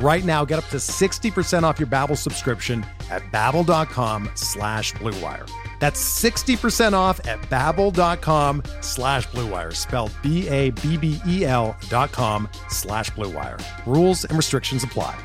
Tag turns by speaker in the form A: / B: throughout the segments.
A: Right now, get up to 60% off your Babbel subscription at babbel.com slash bluewire. That's 60% off at babbel.com slash bluewire, spelled B-A-B-B-E-L dot com slash bluewire. Rules and restrictions apply.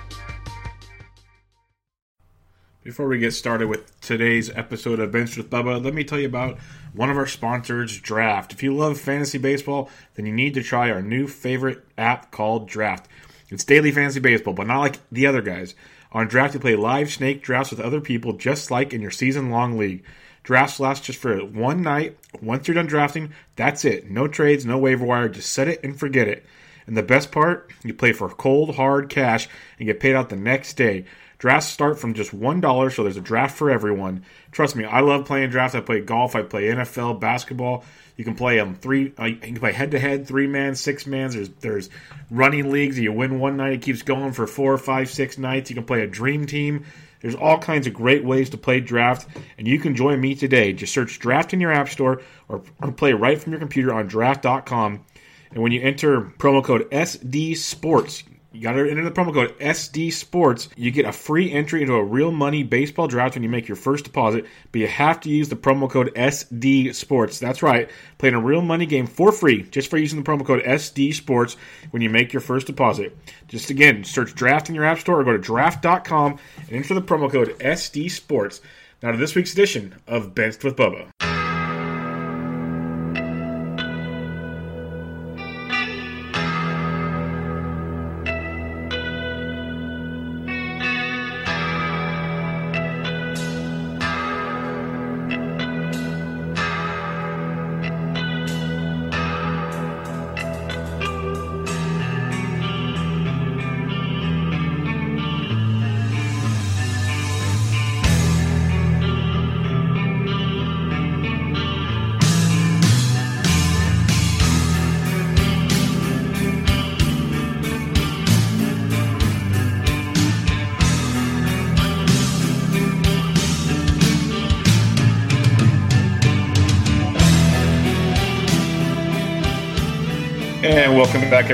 B: Before we get started with today's episode of Bench with Bubba, let me tell you about one of our sponsors, Draft. If you love fantasy baseball, then you need to try our new favorite app called Draft. It's daily fantasy baseball, but not like the other guys. On Draft, you play live snake drafts with other people, just like in your season long league. Drafts last just for one night. Once you're done drafting, that's it. No trades, no waiver wire. Just set it and forget it. And the best part, you play for cold, hard cash and get paid out the next day. Drafts start from just $1, so there's a draft for everyone. Trust me, I love playing drafts. I play golf, I play NFL, basketball. You can play um three. Uh, you can play head to head, three man, six man. There's there's running leagues. You win one night, it keeps going for four, five, six nights. You can play a dream team. There's all kinds of great ways to play draft, and you can join me today. Just search draft in your app store or, or play right from your computer on draft.com. And when you enter promo code SD Sports, you got to enter the promo code SD Sports. You get a free entry into a real money baseball draft when you make your first deposit, but you have to use the promo code SD Sports. That's right, playing a real money game for free just for using the promo code SD Sports when you make your first deposit. Just again, search draft in your app store or go to draft.com and enter the promo code SD Sports. Now to this week's edition of Benched with Bubba.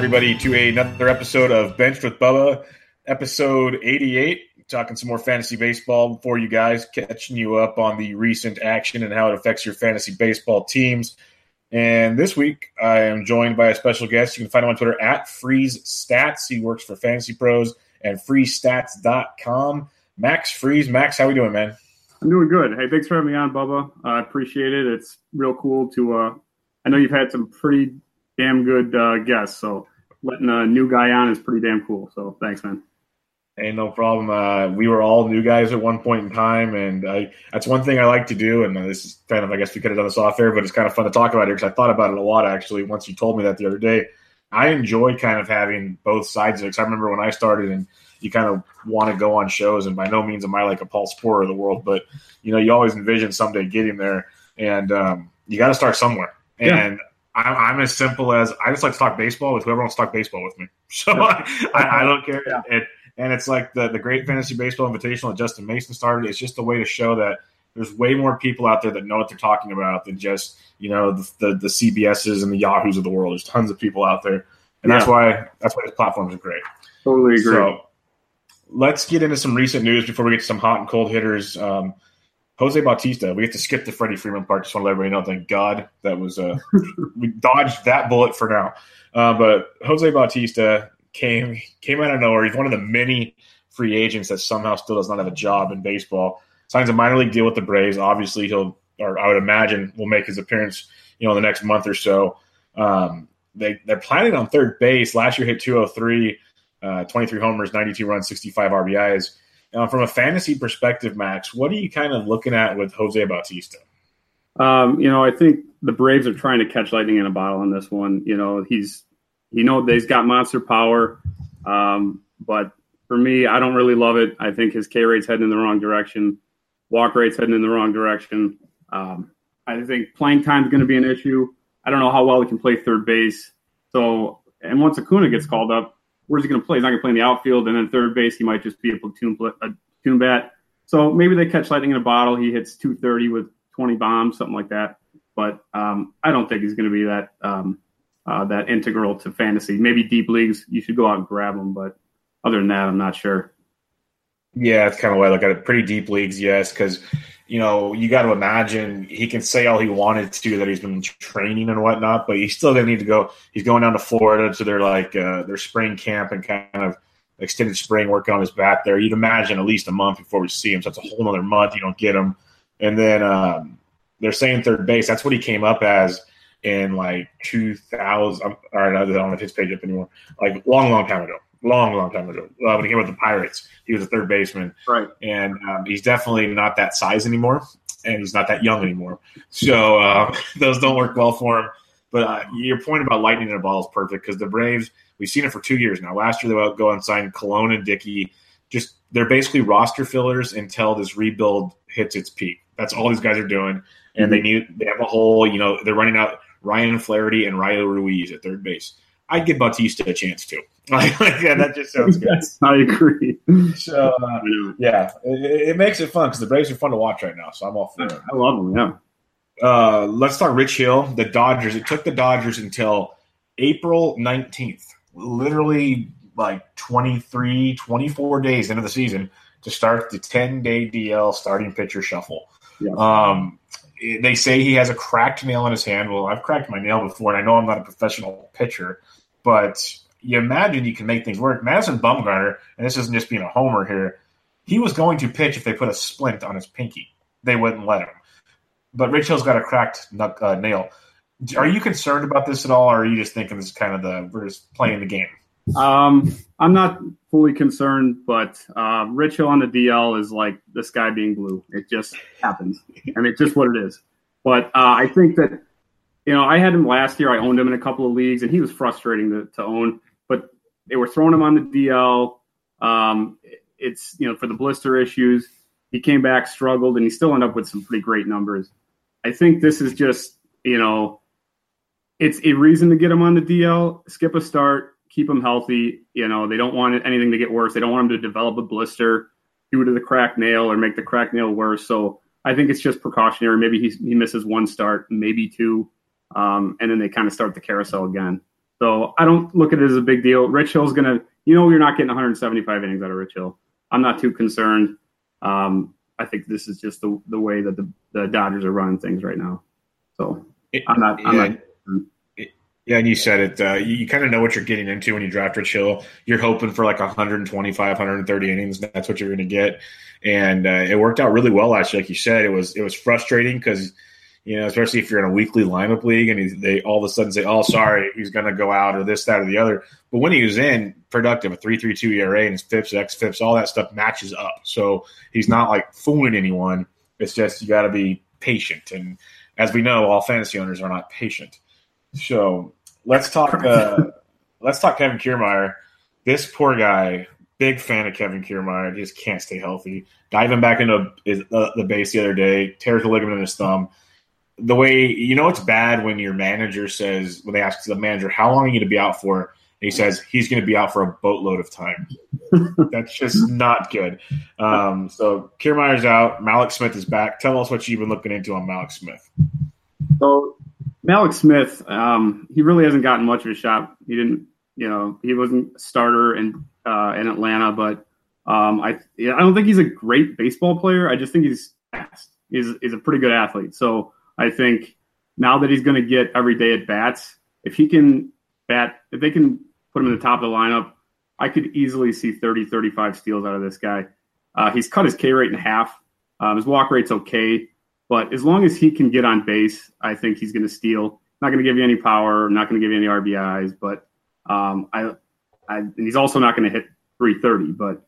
B: Everybody, to another episode of Bench with Bubba, episode 88. Talking some more fantasy baseball for you guys, catching you up on the recent action and how it affects your fantasy baseball teams. And this week, I am joined by a special guest. You can find him on Twitter at Freeze Stats. He works for Fantasy Pros and FreezeStats.com. Max Freeze. Max, how we doing, man?
C: I'm doing good. Hey, thanks for having me on, Bubba. I appreciate it. It's real cool to. Uh, I know you've had some pretty damn good uh, guest. So letting a new guy on is pretty damn cool. So thanks, man.
B: Hey, no problem. Uh, we were all new guys at one point in time, and I, that's one thing I like to do. And this is kind of, I guess we could have done this off air, but it's kind of fun to talk about it because I thought about it a lot actually. Once you told me that the other day, I enjoy kind of having both sides of it. Because I remember when I started, and you kind of want to go on shows, and by no means am I like a Paul Sporer of the world, but you know, you always envision someday getting there, and um, you got to start somewhere. And yeah. I'm, I'm, as simple as I just like to talk baseball with whoever wants to talk baseball with me. So I, I, I, don't care. Yeah. It, and it's like the, the Great Fantasy Baseball Invitational that Justin Mason started. It's just a way to show that there's way more people out there that know what they're talking about than just you know the the, the CBSs and the Yahoos of the world. There's tons of people out there, and yeah. that's why that's why this platforms are great.
C: Totally agree. So
B: let's get into some recent news before we get to some hot and cold hitters. Um, Jose Bautista. We have to skip the Freddie Freeman part. Just want to let everybody know. Thank God that was uh, we dodged that bullet for now. Uh, but Jose Bautista came came out of nowhere. He's one of the many free agents that somehow still does not have a job in baseball. Signs a minor league deal with the Braves. Obviously, he'll or I would imagine will make his appearance. You know, in the next month or so. Um, they they're planning on third base. Last year hit 203, uh, 23 homers, 92 runs, 65 RBIs. Now, from a fantasy perspective, Max, what are you kind of looking at with Jose Bautista?
C: Um, you know, I think the Braves are trying to catch lightning in a bottle on this one. You know, he's you know he's got monster power, um, but for me, I don't really love it. I think his K rate's heading in the wrong direction. Walk rate's heading in the wrong direction. Um, I think playing time is going to be an issue. I don't know how well he can play third base. So, and once Acuna gets called up, where's he going to play? He's not going to play in the outfield, and then third base, he might just be a platoon, a platoon bat. So maybe they catch lightning in a bottle. He hits 230 with 20 bombs, something like that. But um, I don't think he's going to be that um, uh, that integral to fantasy. Maybe deep leagues, you should go out and grab him. But other than that, I'm not sure.
B: Yeah, it's kind of why I look at it. Pretty deep leagues, yes, because you know you got to imagine he can say all he wanted to that he's been training and whatnot, but he's still gonna need to go. He's going down to Florida to their like uh, their spring camp and kind of extended spring working on his back there. You'd imagine at least a month before we see him. So it's a whole other month. You don't get him, and then um, they're saying third base. That's what he came up as in like 2000. All right, I don't have his page up anymore. Like long, long time ago long, long time ago. Uh, when he came with the Pirates, he was a third baseman,
C: right?
B: And um, he's definitely not that size anymore, and he's not that young anymore. So uh, those don't work well for him. But uh, your point about lightning in a ball is perfect because the Braves, we've seen it for two years now. Last year they would go and sign Colon and Dickey. Just they're basically roster fillers until this rebuild hits its peak. That's all these guys are doing, and mm-hmm. they need they have a whole. You know, they're running out Ryan Flaherty and Rio Ruiz at third base. I'd give Bautista a chance too. yeah, that just sounds good.
C: I agree.
B: So uh, yeah, it, it, makes it fun because the Braves are fun to watch right now. So I'm all for it.
C: I love them. Yeah.
B: Uh, let's talk Rich Hill, the Dodgers. It took the Dodgers until April 19th, literally like 23, 24 days into the season to start the 10 day DL starting pitcher shuffle. Yeah. Um, they say he has a cracked nail in his hand. Well, I've cracked my nail before, and I know I'm not a professional pitcher, but you imagine you can make things work. Madison Bumgarner, and this isn't just being a homer here, he was going to pitch if they put a splint on his pinky. They wouldn't let him. But Rich Hill's got a cracked uh, nail. Are you concerned about this at all, or are you just thinking this is kind of the we're just playing the game?
C: Um, I'm not fully concerned, but uh, Rich Hill on the DL is like the sky being blue. It just happens. I mean, it's just what it is. But uh, I think that you know, I had him last year. I owned him in a couple of leagues, and he was frustrating to, to own. But they were throwing him on the DL. Um, it's you know for the blister issues. He came back, struggled, and he still ended up with some pretty great numbers. I think this is just you know, it's a reason to get him on the DL. Skip a start, keep him healthy. You know, they don't want anything to get worse. They don't want him to develop a blister due to the cracked nail or make the cracked nail worse. So I think it's just precautionary. Maybe he, he misses one start, maybe two um, and then they kind of start the carousel again. So I don't look at it as a big deal. Rich Hill's going to, you know, you're not getting 175 innings out of Rich Hill. I'm not too concerned. Um, I think this is just the the way that the, the Dodgers are running things right now. So I'm not. I'm
B: yeah. not yeah, and you said it. Uh, you, you kind of know what you're getting into when you draft Rich Hill. You're hoping for like 125, 130 innings. That's what you're going to get, and uh, it worked out really well. Actually, like you said, it was it was frustrating because you know, especially if you're in a weekly lineup league and they all of a sudden say, "Oh, sorry, he's going to go out," or this, that, or the other. But when he was in, productive, a three three two ERA and his FIPS, X FIPS, all that stuff matches up. So he's not like fooling anyone. It's just you got to be patient, and as we know, all fantasy owners are not patient. So let's talk. Uh, let's talk Kevin Kiermaier. This poor guy, big fan of Kevin Kiermaier, just can't stay healthy. Diving back into his, uh, the base the other day, tears the ligament in his thumb. The way you know it's bad when your manager says when they ask the manager how long are you going to be out for? And he says he's going to be out for a boatload of time. That's just not good. Um, so kiermaier's out. Mallex smith is back. Tell us what you've been looking into on Mallex smith.
C: So mallex smith um, he really hasn't gotten much of a shot. He didn't you know he wasn't a starter in uh, in atlanta but um, I, I don't think he's a great baseball player. I just think he's fast. He's, he's a pretty good athlete. So I think now that he's going to get every day at bats, if he can bat, if they can put him in the top of the lineup, I could easily see 30, 35 steals out of this guy. Uh, he's cut his K rate in half. Um, his walk rate's okay, but as long as he can get on base, I think he's going to steal. not going to give you any power, not going to give you any RBIs, but um, I, I, and he's also not going to hit 330. But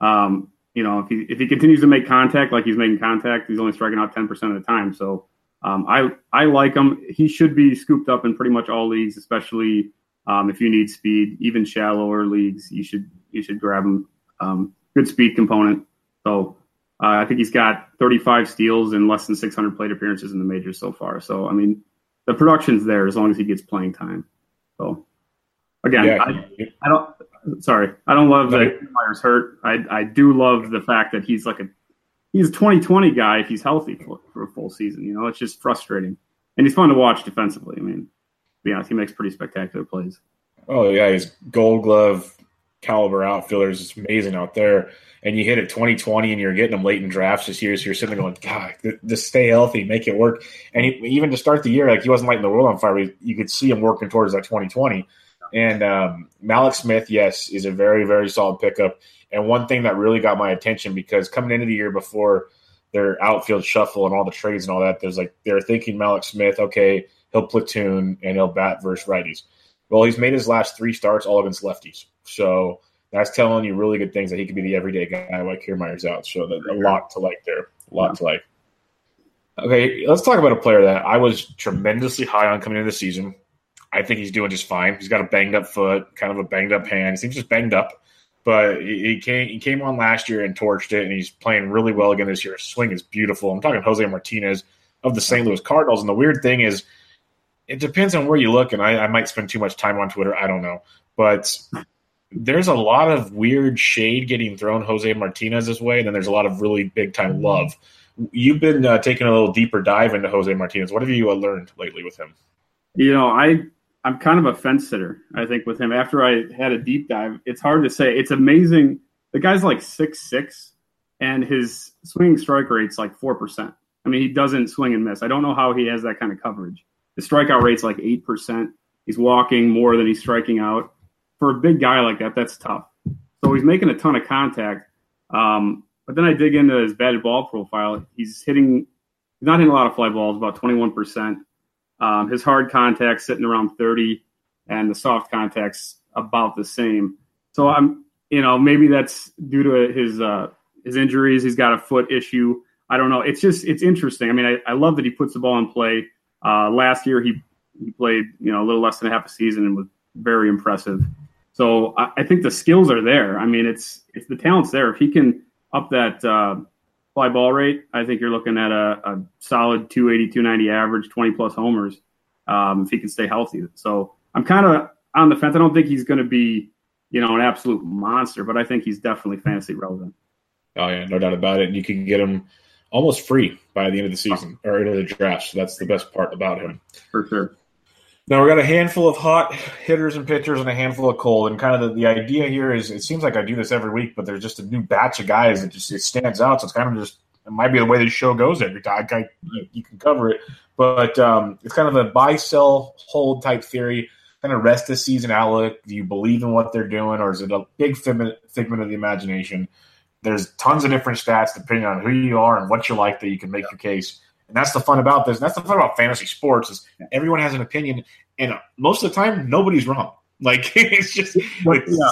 C: um, you know, if he if he continues to make contact like he's making contact, he's only striking out 10% of the time. So um, I I like him. He should be scooped up in pretty much all leagues, especially um, if you need speed. Even shallower leagues, you should you should grab him. Um, good speed component. So uh, I think he's got 35 steals and less than 600 plate appearances in the majors so far. So I mean, the production's there as long as he gets playing time. So again, yeah. I, I, don't. Sorry, I don't love that Myers hurt. I I do love the fact that he's like a he's a 2020 guy if he's healthy for, for a full season. You know, it's just frustrating, and he's fun to watch defensively. I mean, to be honest, he makes pretty spectacular plays.
B: Oh yeah, he's Gold Glove caliber outfielders. It's amazing out there. And you hit it 2020 and you're getting them late in drafts this year. So you're sitting there going, God, just stay healthy, make it work. And he, even to start the year, like he wasn't lighting the world on fire. You could see him working towards that 2020. And um, Mallex Smith, yes, is a very, very solid pickup. And one thing that really got my attention because coming into the year before their outfield shuffle and all the trades and all that, there's like they're thinking Mallex Smith, okay, he'll platoon and he'll bat versus righties. Well, he's made his last three starts all against lefties. So that's telling you really good things that he could be the everyday guy like Kiermaier's out. So a lot to like there. A lot to like. Okay, let's talk about a player that I was tremendously high on coming into the season. I think he's doing just fine. He's got a banged up foot, kind of a banged up hand. He seems just banged up, but he came he came on last year and torched it, and he's playing really well again this year. His swing is beautiful. I'm talking Jose Martinez of the St. Louis Cardinals, and the weird thing is, it depends on where you look, and I, I might spend too much time on Twitter. I don't know, but there's a lot of weird shade getting thrown Jose Martinez's way, and then there's a lot of really big time mm-hmm. love. You've been uh, taking a little deeper dive into Jose Martinez. What have you uh, learned lately with him?
C: You know, I I'm kind of a fence sitter. I think with him after I had a deep dive, it's hard to say. It's amazing. The guy's like six six, and his swinging strike rate's like four percent. I mean, he doesn't swing and miss. I don't know how he has that kind of coverage. The strikeout rate's like eight percent. He's walking more than he's striking out for a big guy like that, that's tough. So he's making a ton of contact. Um, but then I dig into his batted ball profile. He's hitting, he's not hitting a lot of fly balls, about 21%. Um, his hard contact sitting around 30, and the soft contacts about the same. So I'm, you know, maybe that's due to his uh, his injuries. He's got a foot issue. I don't know. It's just it's interesting. I mean, I, I love that he puts the ball in play. Uh, last year he he played you know a little less than half a season and was very impressive. So I, I, think the skills are there. I mean, it's it's the talent's there. If he can up that uh, fly ball rate, I think you're looking at a, a solid 280, 290 average, 20 plus homers um, if he can stay healthy. So I'm kind of on the fence. I don't think he's going to be, you know, an absolute monster, but I think he's definitely fantasy relevant.
B: Oh yeah, no doubt about it. And you can get him almost free by the end of the season or into the draft. So that's the best part about him.
C: For sure.
B: Now we've got a handful of hot hitters and pitchers and a handful of cold. And kind of the, the idea here is it seems like I do this every week, but there's just a new batch of guys that just it stands out. So it's kind of just it might be the way the show goes every time. I, you can cover it, but um, it's kind of a buy, sell, hold type theory. Kind of rest the season outlook. Do you believe in what they're doing, or is it a big figment, figment of the imagination? There's tons of different stats depending on who you are and what you like that you can make yeah. your case. And that's the fun about this. And that's the fun about fantasy sports is everyone has an opinion, and most of the time nobody's wrong. Like it's just
C: yeah.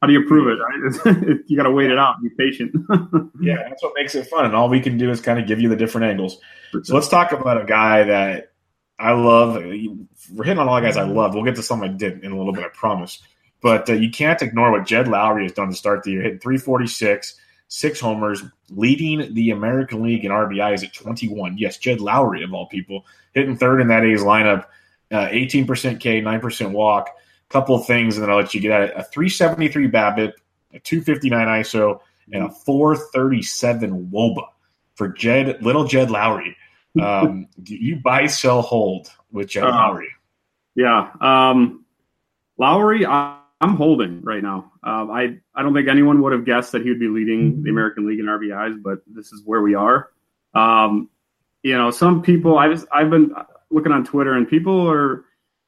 C: How do you prove it? Right? you got to wait it out. Be patient.
B: yeah, that's what makes it fun. And all we can do is kind of give you the different angles. So let's talk about a guy that I love. We're hitting on all the guys I love. We'll get to some I didn't in a little bit, I promise. But uh, you can't ignore what Jed Lowrie has done to start the year, hitting 346 six homers, leading the American League in RBIs at 21. Yes, Jed Lowrie, of all people, hitting third in that A's lineup, uh, 18% K, 9% walk. Couple things, and then I'll let you get at it. A 373 BABIP, a 259 ISO, and a 437 WOBA for Jed, little Jed Lowrie. Um, you buy, sell, hold with Jed uh, Lowrie?
C: Yeah. Um, Lowrie, I, I'm holding right now. Um, I I don't think anyone would have guessed that he would be leading the American League in RBIs, but this is where we are. Um, you know, some people I just I've been looking on Twitter and people are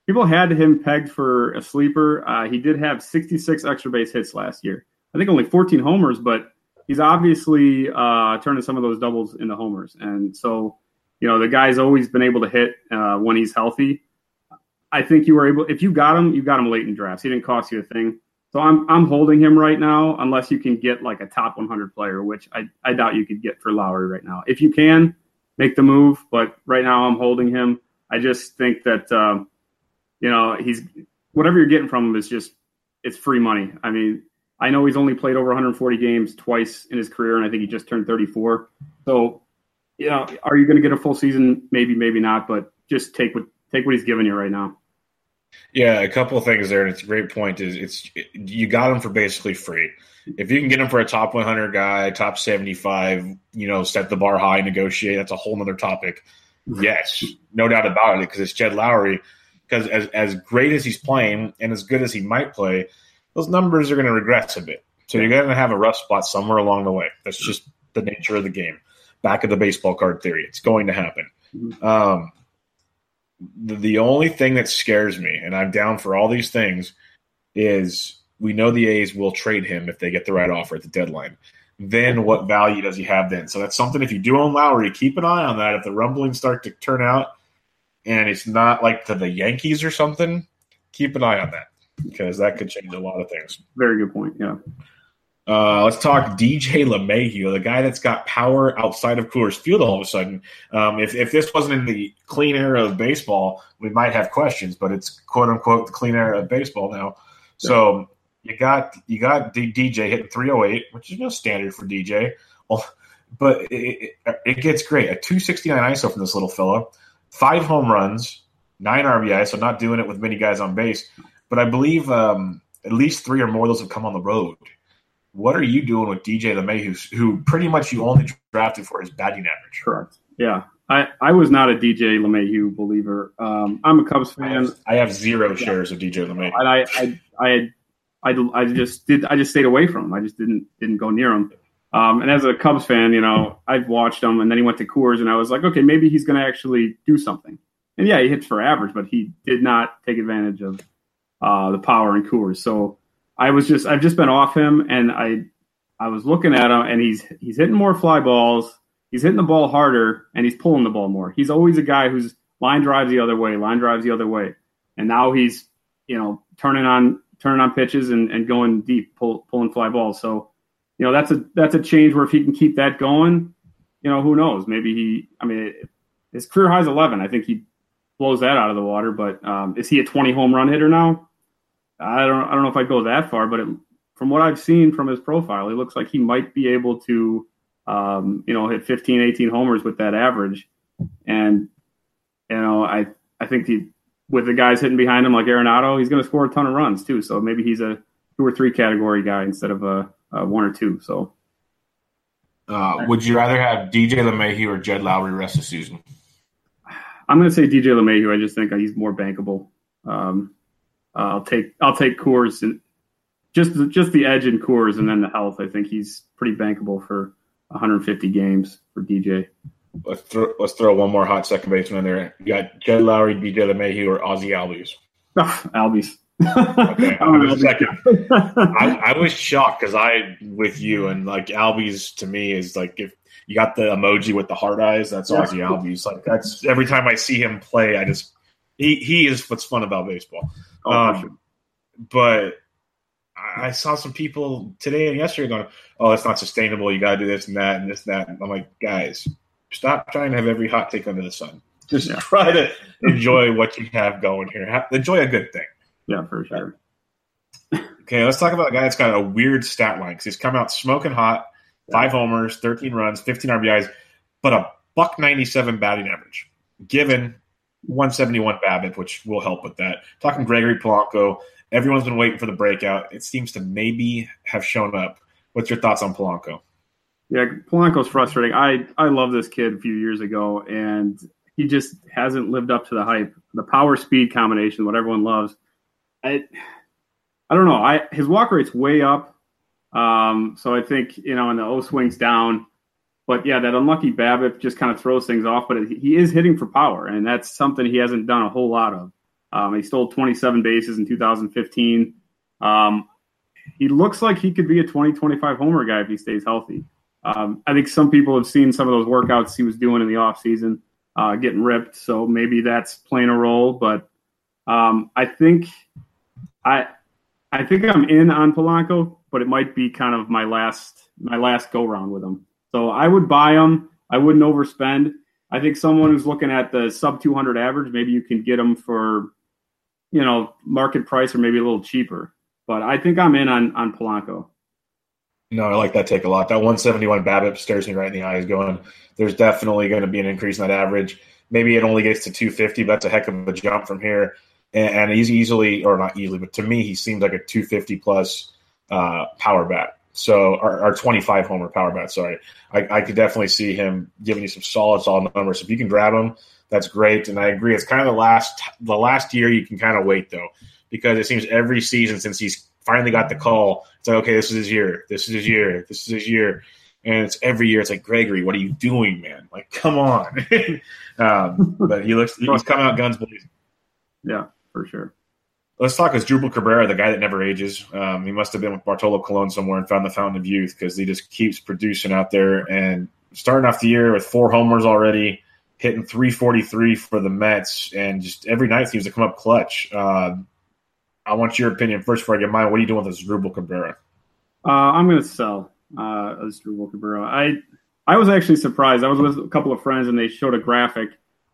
C: people had him pegged for a sleeper. Uh, he did have 66 extra base hits last year. I think only 14 homers, but he's obviously uh, turning some of those doubles into homers. And so, you know, the guy's always been able to hit uh, when he's healthy. I think you were able. If you got him, you got him late in drafts. He didn't cost you a thing. So I'm I'm holding him right now unless you can get like a top 100 player, which I, I doubt you could get for Lowrie right now. If you can, make the move. But right now I'm holding him. I just think that um, you know he's whatever you're getting from him is just it's free money. I mean, I know he's only played over 140 games twice in his career, and I think he just turned 34. So, you know, are you going to get a full season? Maybe, maybe not. But just take what take what he's giving you right now.
B: Yeah, a couple of things there, and it's a great point. Is it's you got him for basically free. If you can get him for a top 100 guy, top 75, you know, set the bar high, negotiate. That's a whole other topic. Yes, no doubt about it, because it's Jed Lowrie. Because as as great as he's playing and as good as he might play, those numbers are going to regress a bit. So you're going to have a rough spot somewhere along the way. That's just the nature of the game. Back of the baseball card theory, it's going to happen. Mm-hmm. Um, the, only thing that scares me, and I'm down for all these things, is we know the A's will trade him if they get the right offer at the deadline. Then what value does he have then? So that's something if you do own Lowrie, keep an eye on that. If the rumblings start to turn out and it's not like to the Yankees or something, keep an eye on that because that could change a lot of things.
C: Very good point. Yeah.
B: Uh, let's talk DJ LeMahieu, the guy that's got power outside of Coors Field all of a sudden. Um, if, if this wasn't in the clean era of baseball, we might have questions, but it's quote unquote the clean era of baseball now. So you got you got DJ hitting 308, which is no standard for DJ. Well, but it, it, it, gets great. A 269 ISO from this little fella, five home runs, nine RBI, so not doing it with many guys on base. But I believe um, at least three or more of those have come on the road what are you doing with DJ LeMahieu, who pretty much you only drafted for his batting average?
C: Correct. Yeah. I, I was not a DJ LeMahieu believer. Um, I'm a Cubs fan. I
B: have, I have zero yeah. shares of DJ LeMahieu.
C: And I, I, I, I, I, just did. I just stayed away from him. I just didn't didn't go near him. Um, and as a Cubs fan, you know, I've watched him, and then he went to Coors, and I was like, okay, maybe he's going to actually do something. And yeah, he hits for average, but he did not take advantage of uh, the power in Coors. So I was just I've just been off him, and I I was looking at him, and he's he's hitting more fly balls. He's hitting the ball harder, and he's pulling the ball more. He's always a guy who's line drives the other way, line drives the other way, and now he's you know turning on turning on pitches and, and going deep, pull, pulling fly balls. So you know that's a that's a change where if he can keep that going, you know who knows? Maybe he. I mean, his career high is 11. I think he blows that out of the water. But um, is he a 20 home run hitter now? I don't I don't know if I'd go that far, but it, from what I've seen from his profile, he looks like he might be able to, um, you know, hit 15, 18 homers with that average. And you know, I I think he with the guys hitting behind him like Arenado, he's going to score a ton of runs too. So maybe he's a two or three category guy instead of a, a one or two. So.
B: Uh, would you rather have DJ LeMahieu or Jed Lowrie rest of the season?
C: I'm going to say DJ LeMahieu. I just think he's more bankable. Um, uh, I'll take I'll take Coors and just just the edge in Coors and then the health. I think he's pretty bankable for 150 games for DJ.
B: Let's throw let's throw one more hot second baseman in there. You got Jed Lowrie, DJ LeMahieu, or Ozzie Albies.
C: Oh, Albies.
B: okay, I was, I, I was shocked because I with you and like Albies to me is like if you got the emoji with the heart eyes, that's yeah. Ozzie Albies. Like that's every time I see him play, I just he he is what's fun about baseball. Oh, um, sure. But I saw some people today and yesterday going, "Oh, it's not sustainable. You got to do this and that and this and that." And I'm like, guys, stop trying to have every hot take under the sun. Just yeah. try to enjoy what you have going here. Have, enjoy a good thing.
C: Yeah, for sure.
B: Okay, let's talk about a guy that's got a weird stat line because he's come out smoking hot, five homers, 13 runs, 15 RBIs, but a buck 97 batting average. Given 171 BABIP, which will help with that. Talking Gregory Polanco, everyone's been waiting for the breakout. It seems to maybe have shown up. What's your thoughts on Polanco?
C: Yeah, Polanco's frustrating. I I love this kid a few years ago, and he just hasn't lived up to the hype. The power speed combination, what everyone loves. I I don't know. I his walk rate's way up. Um, so I think you know, and the O swings down. But yeah, that unlucky BABIP just kind of throws things off. But he is hitting for power, and that's something he hasn't done a whole lot of. Um, he stole 27 bases in 2015. Um, he looks like he could be a 20, 25 homer guy if he stays healthy. Um, I think some people have seen some of those workouts he was doing in the offseason, uh, getting ripped. So maybe that's playing a role. But Um, I think I I think I'm in on Polanco, but it might be kind of my last my last go round with him. So I would buy them. I wouldn't overspend. I think someone who's looking at the sub 200 average, maybe you can get them for, you know, market price or maybe a little cheaper. But I think I'm in on on Polanco.
B: No, I like that take a lot. That 171 BABIP stares me right in the eyes. Going, there's definitely going to be an increase in that average. Maybe it only gets to 250, but that's a heck of a jump from here. And, and he's easily, or not easily, but to me, he seems like a 250 plus uh, power bat. So, our, our 25 homer power bat. Sorry, I, I could definitely see him giving you some solid, solid numbers. If you can grab him, that's great. And I agree. It's kind of the last, the last year you can kind of wait though, because it seems every season since he's finally got the call, it's like, okay, this is his year. This is his year. This is his year. And it's every year. It's like Gregory, what are you doing, man? Like, come on. um, but he looks. He's coming out guns blazing.
C: Yeah, for sure.
B: Let's talk with Asdrubal Cabrera, the guy that never ages. Um, he must have been with Bartolo Colon somewhere and found the fountain of youth because he just keeps producing out there and starting off the year with four homers already, hitting 343 for the Mets, and just every night seems to come up clutch. Uh, I want your opinion first before I get mine. What are you doing with Asdrubal Cabrera?
C: Uh, I'm going to sell uh, Asdrubal Cabrera. I I was actually surprised. I was with a couple of friends and they showed a graphic,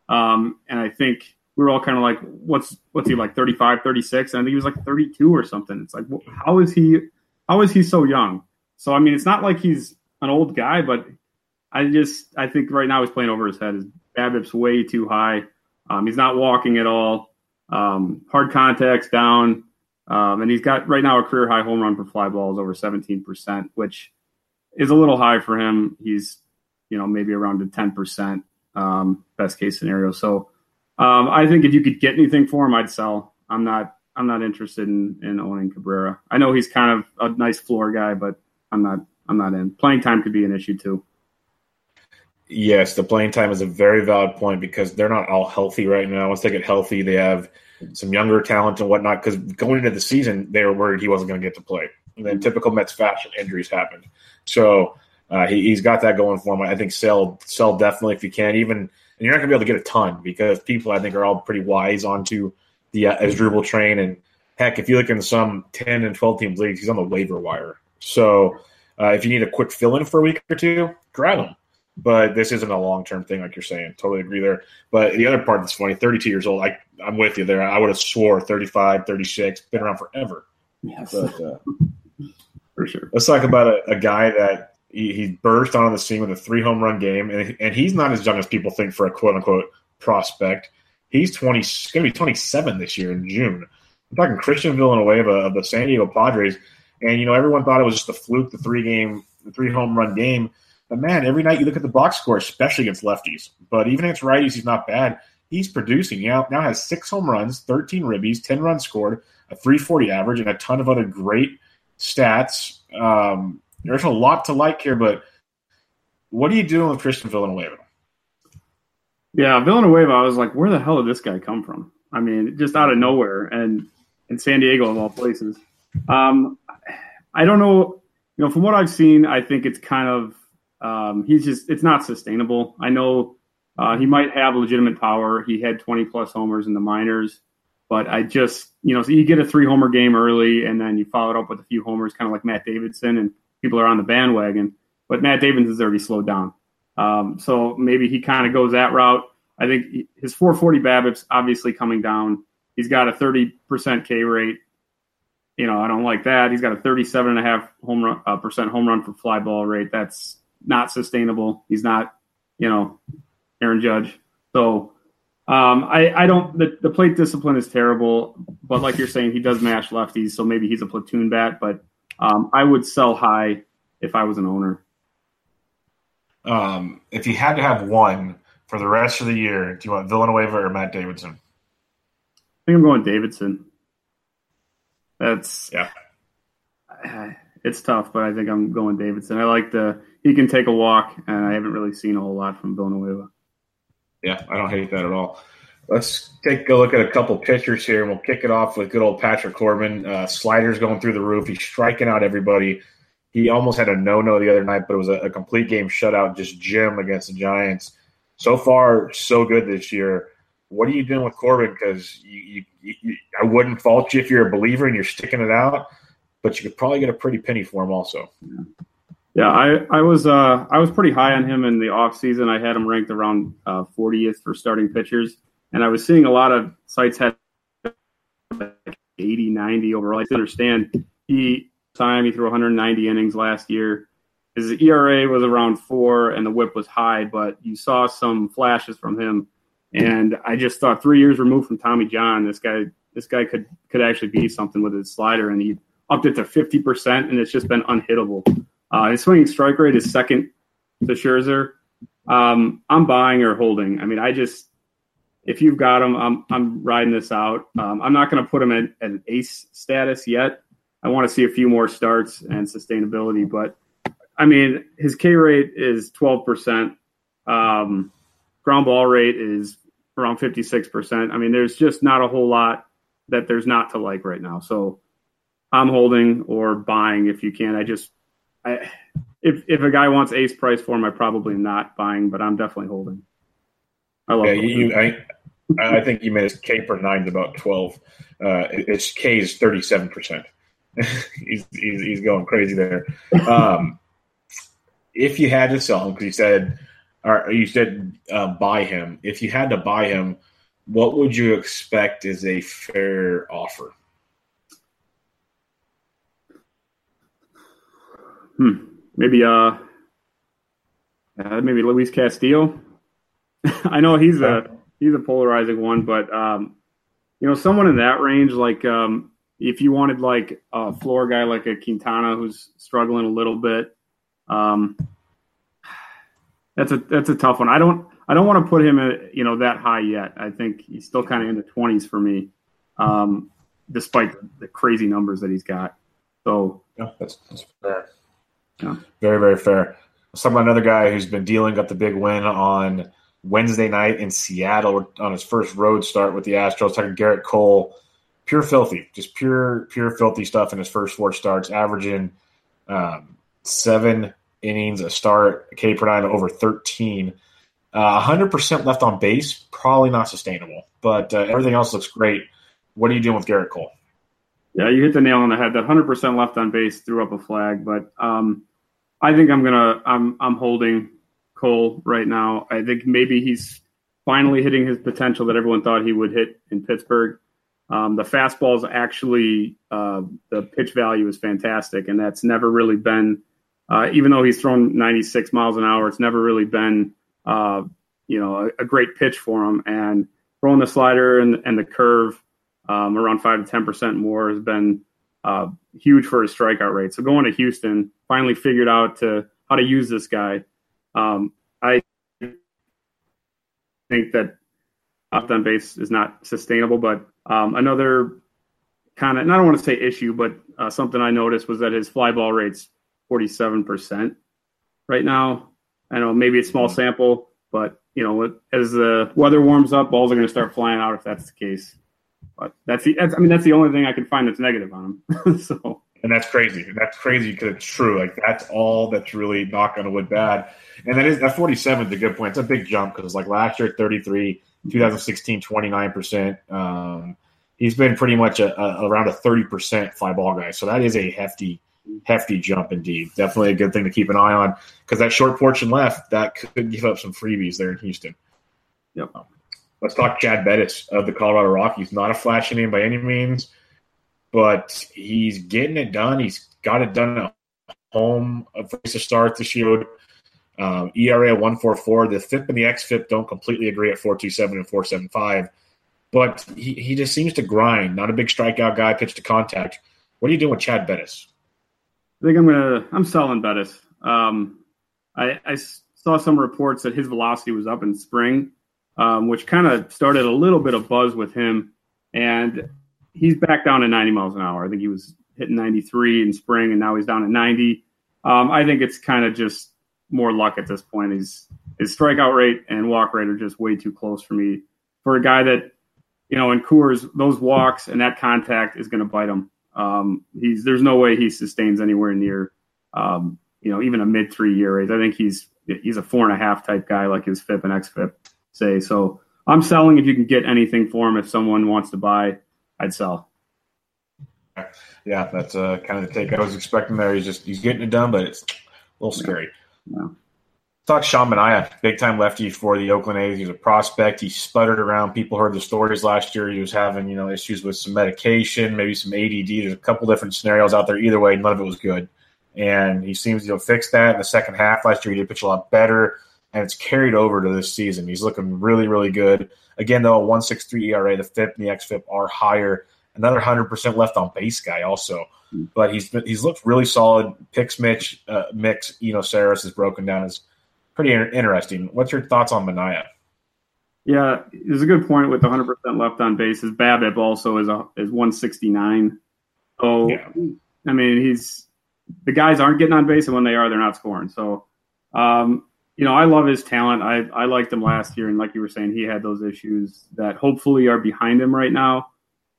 C: um, and I think we were all kind of like, "What's what's he like? 35, 36?" And I think he was like 32 or something. It's like, how is he? How is he so young? So I mean, it's not like he's an old guy, but I just I think right now he's playing over his head. His BABIP's way too high. Um, he's not walking at all. Um, hard contacts down, um, and he's got right now a career high home run per fly ball is over 17%, which is a little high for him. He's you know maybe around the 10% um, best case scenario. So um, I think if you could get anything for him, I'd sell. I'm not I'm not interested in, in owning Cabrera. I know he's kind of a nice floor guy, but I'm not I'm not in. Playing time could be an issue too.
B: Yes, the playing time is a very valid point because they're not all healthy right now. Once they get healthy, they have some younger talent and whatnot. Because going into the season, they were worried he wasn't going to get to play. And then typical Mets fashion, injuries happened. So uh, he, has got that going for him. I think sell sell definitely if you can. Even and you're not going to be able to get a ton because people I think are all pretty wise onto the uh, Asdrubal train. And heck, if you look in some ten and twelve team leagues, he's on the waiver wire. So uh, if you need a quick fill in for a week or two, grab him but this isn't a long term thing, like you're saying. Totally agree there. But the other part that's funny 32 years old, I, I'm with you there. I would have swore 35, 36, been around forever.
C: Yes.
B: But, uh,
C: For sure.
B: Let's talk about a, a guy that he, he, burst onto the scene with a three home run game, and, and he's not as young as people think for a quote unquote prospect. He's 20, going to be 27 this year in June. I'm talking Christian Villanueva of the San Diego Padres. And, you know, everyone thought it was just a fluke, the three game, the three home run game. But man, every night you look at the box score, especially against lefties. But even against righties, he's not bad. He's producing. He now, now has six home runs, 13 ribbies, 10 runs scored, a 340 average, and a ton of other great stats. Um, there's a lot to like here, but what are you doing with Christian Villanueva?
C: Yeah, Villanueva, I was like, where the hell did this guy come from? I mean, just out of nowhere and in San Diego of all places. Um, I don't know. You know, from what I've seen, I think it's kind of um, he's just it's not sustainable. I know uh, he might have legitimate power. He had 20 plus homers in the minors, but I just you know so you get a three homer game early and then you follow it up with a few homers, kind of like Matt Davidson, and people are on the bandwagon. But Matt Davidson's already slowed down, um, so maybe he kind of goes that route. I think his 440 BABIP's obviously coming down. He's got a 30% K rate. You know, I don't like that. He's got a 37.5 home run uh, percent home run for fly ball rate. That's not sustainable. He's not, you know, Aaron Judge. So um, I, I don't. The, the plate discipline is terrible, but like you're saying, he does mash lefties, so maybe he's a platoon bat. But um, I would sell high if I was an owner.
B: Um, if you had to have one for the rest of the year, do you want Villanueva or Matt Davidson?
C: I think I'm going Davidson. That's
B: yeah.
C: It's tough, but I think I'm going Davidson. I like the he can take a walk, and I haven't really seen a whole lot from Villanueva.
B: Yeah, I don't hate that at all. Let's take a look at a couple pitchers here, and we'll kick it off with good old Patrick Corbin. Uh, sliders going through the roof. He's striking out everybody. He almost had a no-no the other night, but it was a, a complete game shutout, just Jim against the Giants. So far, so good this year. what are you doing with Corbin? Because you, you, you, I wouldn't fault you if you're a believer and you're sticking it out, but you could probably get a pretty penny for him also.
C: Yeah. Yeah, I, I was uh, I was pretty high on him in the off season. I had him ranked around uh, 40th for starting pitchers, and I was seeing a lot of sites had like 80, 90 overall. I understand he time he threw 190 innings last year. His ERA was around four, and the WHIP was high, but you saw some flashes from him, and I just thought three years removed from Tommy John, this guy this guy could could actually be something with his slider, and he upped it to 50 percent, and it's just been unhittable. Uh, his swinging strike rate is second to Scherzer. Um, I'm buying or holding. I mean, I just if you've got him, I'm I'm riding this out. Um, I'm not going to put him at, an ace status yet. I want to see a few more starts and sustainability. But I mean, his K rate is 12 percent. Um, ground ball rate is around 56 percent. I mean, there's just not a whole lot that there's not to like right now. So I'm holding or buying if you can. I just I, if if a guy wants ace price for him, I probably not buying, but I'm definitely holding.
B: I love. Yeah, you, I I think you made his K per nine is about twelve. Uh, its K is thirty seven percent. He's he's going crazy there. Um, if you had to sell him, because you said, or you said uh, buy him. If you had to buy him, what would you expect is a fair offer?
C: Hmm. Maybe uh, uh maybe Luis Castillo. I know he's a he's a polarizing one, but um, you know, someone in that range, like um, if you wanted like a floor guy like a Quintana who's struggling a little bit, um, that's a that's a tough one. I don't I don't want to put him at you know that high yet. I think he's still kind of in the twenties for me, um, despite the crazy numbers that he's got. So
B: yeah, that's, that's fair. Yeah. Very, very fair. Some another guy who's been dealing up the big win on Wednesday night in Seattle on his first road start with the Astros. Talking Gerrit Cole, pure filthy, just pure, pure filthy stuff in his first four starts, averaging um, seven innings a start, K per nine over thirteen. Uh, 100% left on base, probably not sustainable, but uh, everything else looks great. What are you doing with Gerrit Cole?
C: Yeah, you hit the nail on the head. That 100% left on base threw up a flag, but um, I think I'm gonna I'm I'm holding Cole right now. I think maybe he's finally hitting his potential that everyone thought he would hit in Pittsburgh. Um, the fastball is actually uh, the pitch value is fantastic, and that's never really been. Uh, even though he's thrown 96 miles an hour, it's never really been uh, you know a, a, great pitch for him. And throwing the slider and, and the curve um, around five to ten percent more has been uh, huge for his strikeout rate. So going to Houston, finally figured out to how to use this guy. Um, I think that off on base is not sustainable, but um, another kind of, and I don't want to say issue, but uh, something I noticed was that his fly ball rate's 47% right now. I know maybe it's small sample, but you know, as the weather warms up, balls are going to start flying out if that's the case. But that's the that's, I mean that's the only thing I can find that's negative on him. so
B: and that's crazy. And that's crazy because it's true. Like that's all that's really knock on wood bad. And that is that 47 is a good point. It's a big jump because like last year 33, 2016 29 percent. Um, he's been pretty much a, a, around a 30 percent fly ball guy. So that is a hefty hefty jump indeed. Definitely a good thing to keep an eye on because that short portion left that could give up some freebies there in Houston.
C: Yep.
B: Let's talk Chad Bettis of the Colorado Rockies. Not a flashy name by any means, but he's getting it done. He's got it done at home to start this year. Um, ERA 144. The FIP and the XFIP don't completely agree at 427 and 475, but he, he just seems to grind. Not a big strikeout guy, pitch to contact. What are you doing with Chad Bettis?
C: I think I'm gonna I'm selling Bettis. Um, I, I saw some reports that his velocity was up in spring, um, which kind of started a little bit of buzz with him. And he's back down to 90 miles an hour. I think he was hitting 93 in spring, and now he's down at 90. Um, I think it's kind of just more luck at this point. He's his strikeout rate and walk rate are just way too close for me. For a guy that, you know, in Coors, those walks and that contact is going to bite him. Um, he's there's no way he sustains anywhere near, um, you know, even a mid three year rate. I think he's he's a four and a half type guy like his FIP and XFIP say. So I'm selling if you can get anything for him. If someone wants to buy, I'd sell.
B: Yeah, that's uh, kind of the take I was expecting there. He's just he's getting it done, but it's a little scary.
C: Yeah.
B: Talk Sean Manaea, big time lefty for the Oakland A's. He's a prospect. He sputtered around. People heard the stories last year. He was having you know issues with some medication, maybe some ADD. There's a couple different scenarios out there. Either way, none of it was good. And he seems to have fixed that in the second half last year. He did pitch a lot better, and it's carried over to this season. He's looking really, really good. Again, though, a 1.63 ERA, the FIP and the XFIP are higher. Another 100% left on base guy also. But he's he's looked really solid. Picks Mitch, uh, mix, Eno Sarris is broken down as pretty interesting. What's your thoughts on Manaea?
C: Yeah, there's a good point with 100% left on base. His BABIP also is a, is 169. So, yeah. I mean, he's the guys aren't getting on base, and when they are, they're not scoring. So, um, you know, I love his talent. I I liked him last year, and like you were saying, he had those issues that hopefully are behind him right now.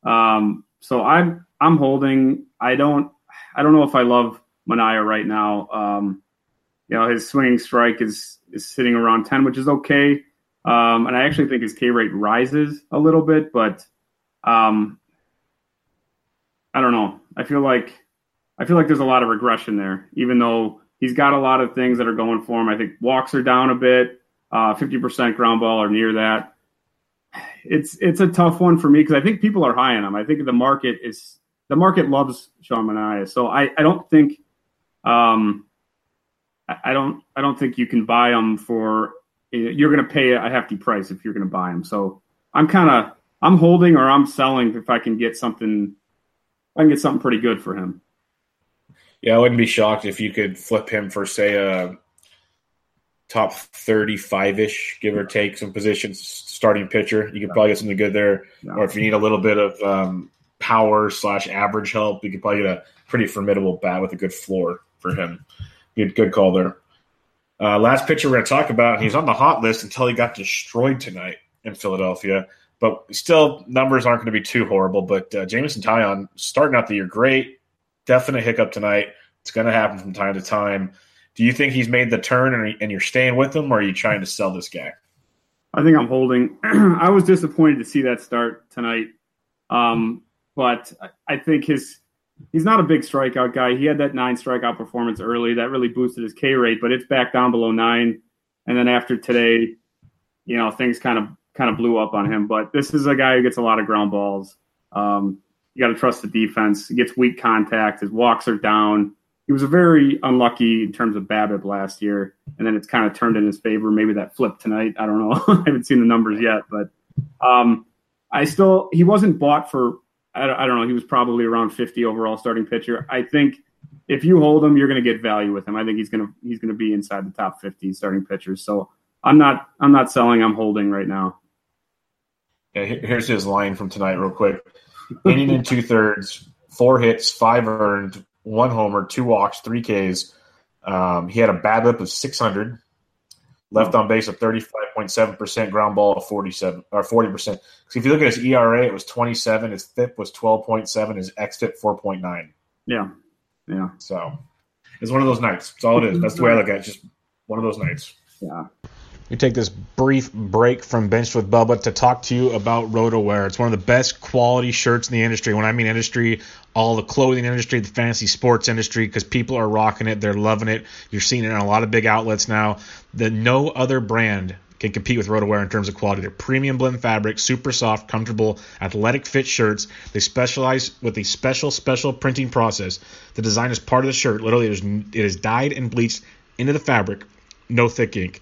C: Um, so I'm I'm holding. I don't I don't know if I love Manaea right now. Um, you know, his swinging strike is is sitting around ten, which is okay. Um, and I actually think his K rate rises a little bit, but um, I don't know. I feel like I feel like there's a lot of regression there, even though he's got a lot of things that are going for him. I think walks are down a bit, uh, 50% ground ball or near that. It's it's a tough one for me because I think people are high on him. I think the market is the market loves Sean Manaea, so I, I don't think um, I don't I don't think you can buy him for you're going to pay a hefty price if you're going to buy him. So I'm kind of I'm holding or I'm selling if I can get something I can get something pretty good for him.
B: Yeah, I wouldn't be shocked if you could flip him for say a top 35 ish, give or take some positions, starting pitcher. You could probably get something good there. Or if you need a little bit of um, power slash average help, you could probably get a pretty formidable bat with a good floor for him. Good, good call there. Uh, last pitcher we're going to talk about, he's on the hot list until he got destroyed tonight in Philadelphia. But still, numbers aren't going to be too horrible. But uh, Jameson Taillon starting out the year great, definite hiccup tonight. It's going to happen from time to time. Do you think he's made the turn and you're staying with him, or are you trying to sell this guy?
C: I think I'm holding. I was disappointed to see that start tonight, um, but I think his he's not a big strikeout guy. He had that nine strikeout performance early that really boosted his K rate, but it's back down below nine. And then after today, you know, things kind of kind of blew up on him. But this is a guy who gets a lot of ground balls. Um, you got to trust the defense. He gets weak contact. His walks are down. He was a very unlucky in terms of BABIP last year, and then it's kind of turned in his favor. Maybe that flipped tonight. I don't know. I haven't seen the numbers yet, but um, I still he wasn't bought for. I, I don't know. He was probably around 50 overall starting pitcher. I think if you hold him, you're going to get value with him. I think he's going to he's going to be inside the top 50 starting pitchers. So I'm not I'm not selling. I'm holding right now.
B: Yeah, here's his line from tonight, real quick inning and two thirds, four hits, five earned, one homer, two walks, three Ks. Um, he had a BABIP of 600, left on base of 35.7%, ground ball of 47 or 40%. So if you look at his ERA, it was 27, his FIP was 12.7, his XFIP 4.9.
C: Yeah. Yeah.
B: So it's one of those nights. That's all it is. That's the way I look at it. Just one of those nights.
C: Yeah.
D: We take this brief break from Bench with Bubba to talk to you about RotoWear. It's one of the best quality shirts in the industry. When I mean industry, all the clothing industry, the fantasy sports industry, because people are rocking it, they're loving it. You're seeing it in a lot of big outlets now. That no other brand can compete with RotoWear in terms of quality. They're premium blend fabric, super soft, comfortable, athletic fit shirts. They specialize with a special, special printing process. The design is part of the shirt. Literally, it is, it is dyed and bleached into the fabric. No thick ink.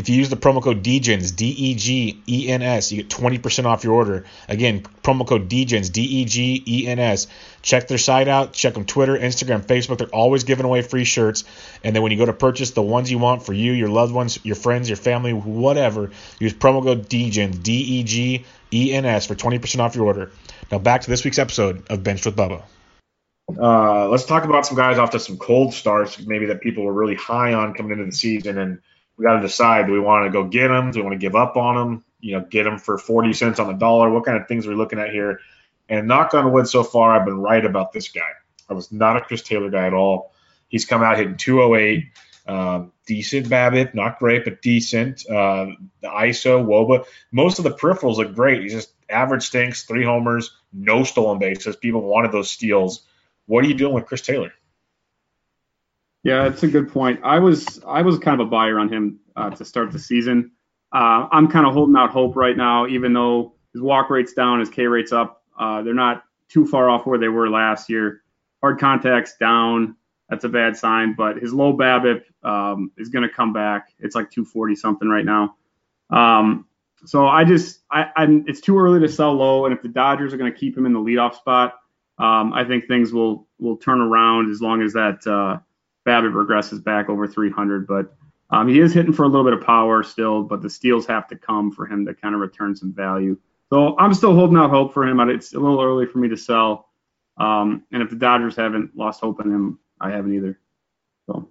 D: if you use the promo code DEGENS, D E G E N S, you get 20% off your order. Again, promo code DEGENS, D E G E N S. Check their site out. Check them Twitter, Instagram, Facebook. They're always giving away free shirts. And then when you go to purchase the ones you want for you, your loved ones, your friends, your family, whatever, use promo code DEGENS, D E G E N S, for 20% off your order. Now back to this week's episode of Bench with Bubba.
B: Uh, let's talk about some guys off to some cold starts, maybe that people were really high on coming into the season, and we got to decide: do we want to go get them? Do we want to give up on them? You know, get them for forty cents on the dollar? What kind of things are we looking at here? And knock on wood, so far I've been right about this guy. I was not a Chris Taylor guy at all. He's come out hitting 208, um, decent BABIP, not great, but decent. Uh, the ISO, WOBA, most of the peripherals look great. He's just average stinks, three homers, no stolen bases. People wanted those steals. What are you doing with Chris Taylor?
C: Yeah, that's a good point. I was I was kind of a buyer on him uh, to start the season. Uh, I'm kind of holding out hope right now, even though his walk rate's down, his K rate's up. Uh, they're not too far off where they were last year. Hard contacts down. That's a bad sign. But his low BABIP um, is going to come back. It's like 240 something right now. Um, so I just, I, I'm, it's too early to sell low. And if the Dodgers are going to keep him in the leadoff spot, um, I think things will will turn around as long as that BABIP regresses back over 300. But um, he is hitting for a little bit of power still, but the steals have to come for him to kind of return some value. So I'm still holding out hope for him. It's a little early for me to sell. Um, and if the Dodgers haven't lost hope in him, I haven't either. So.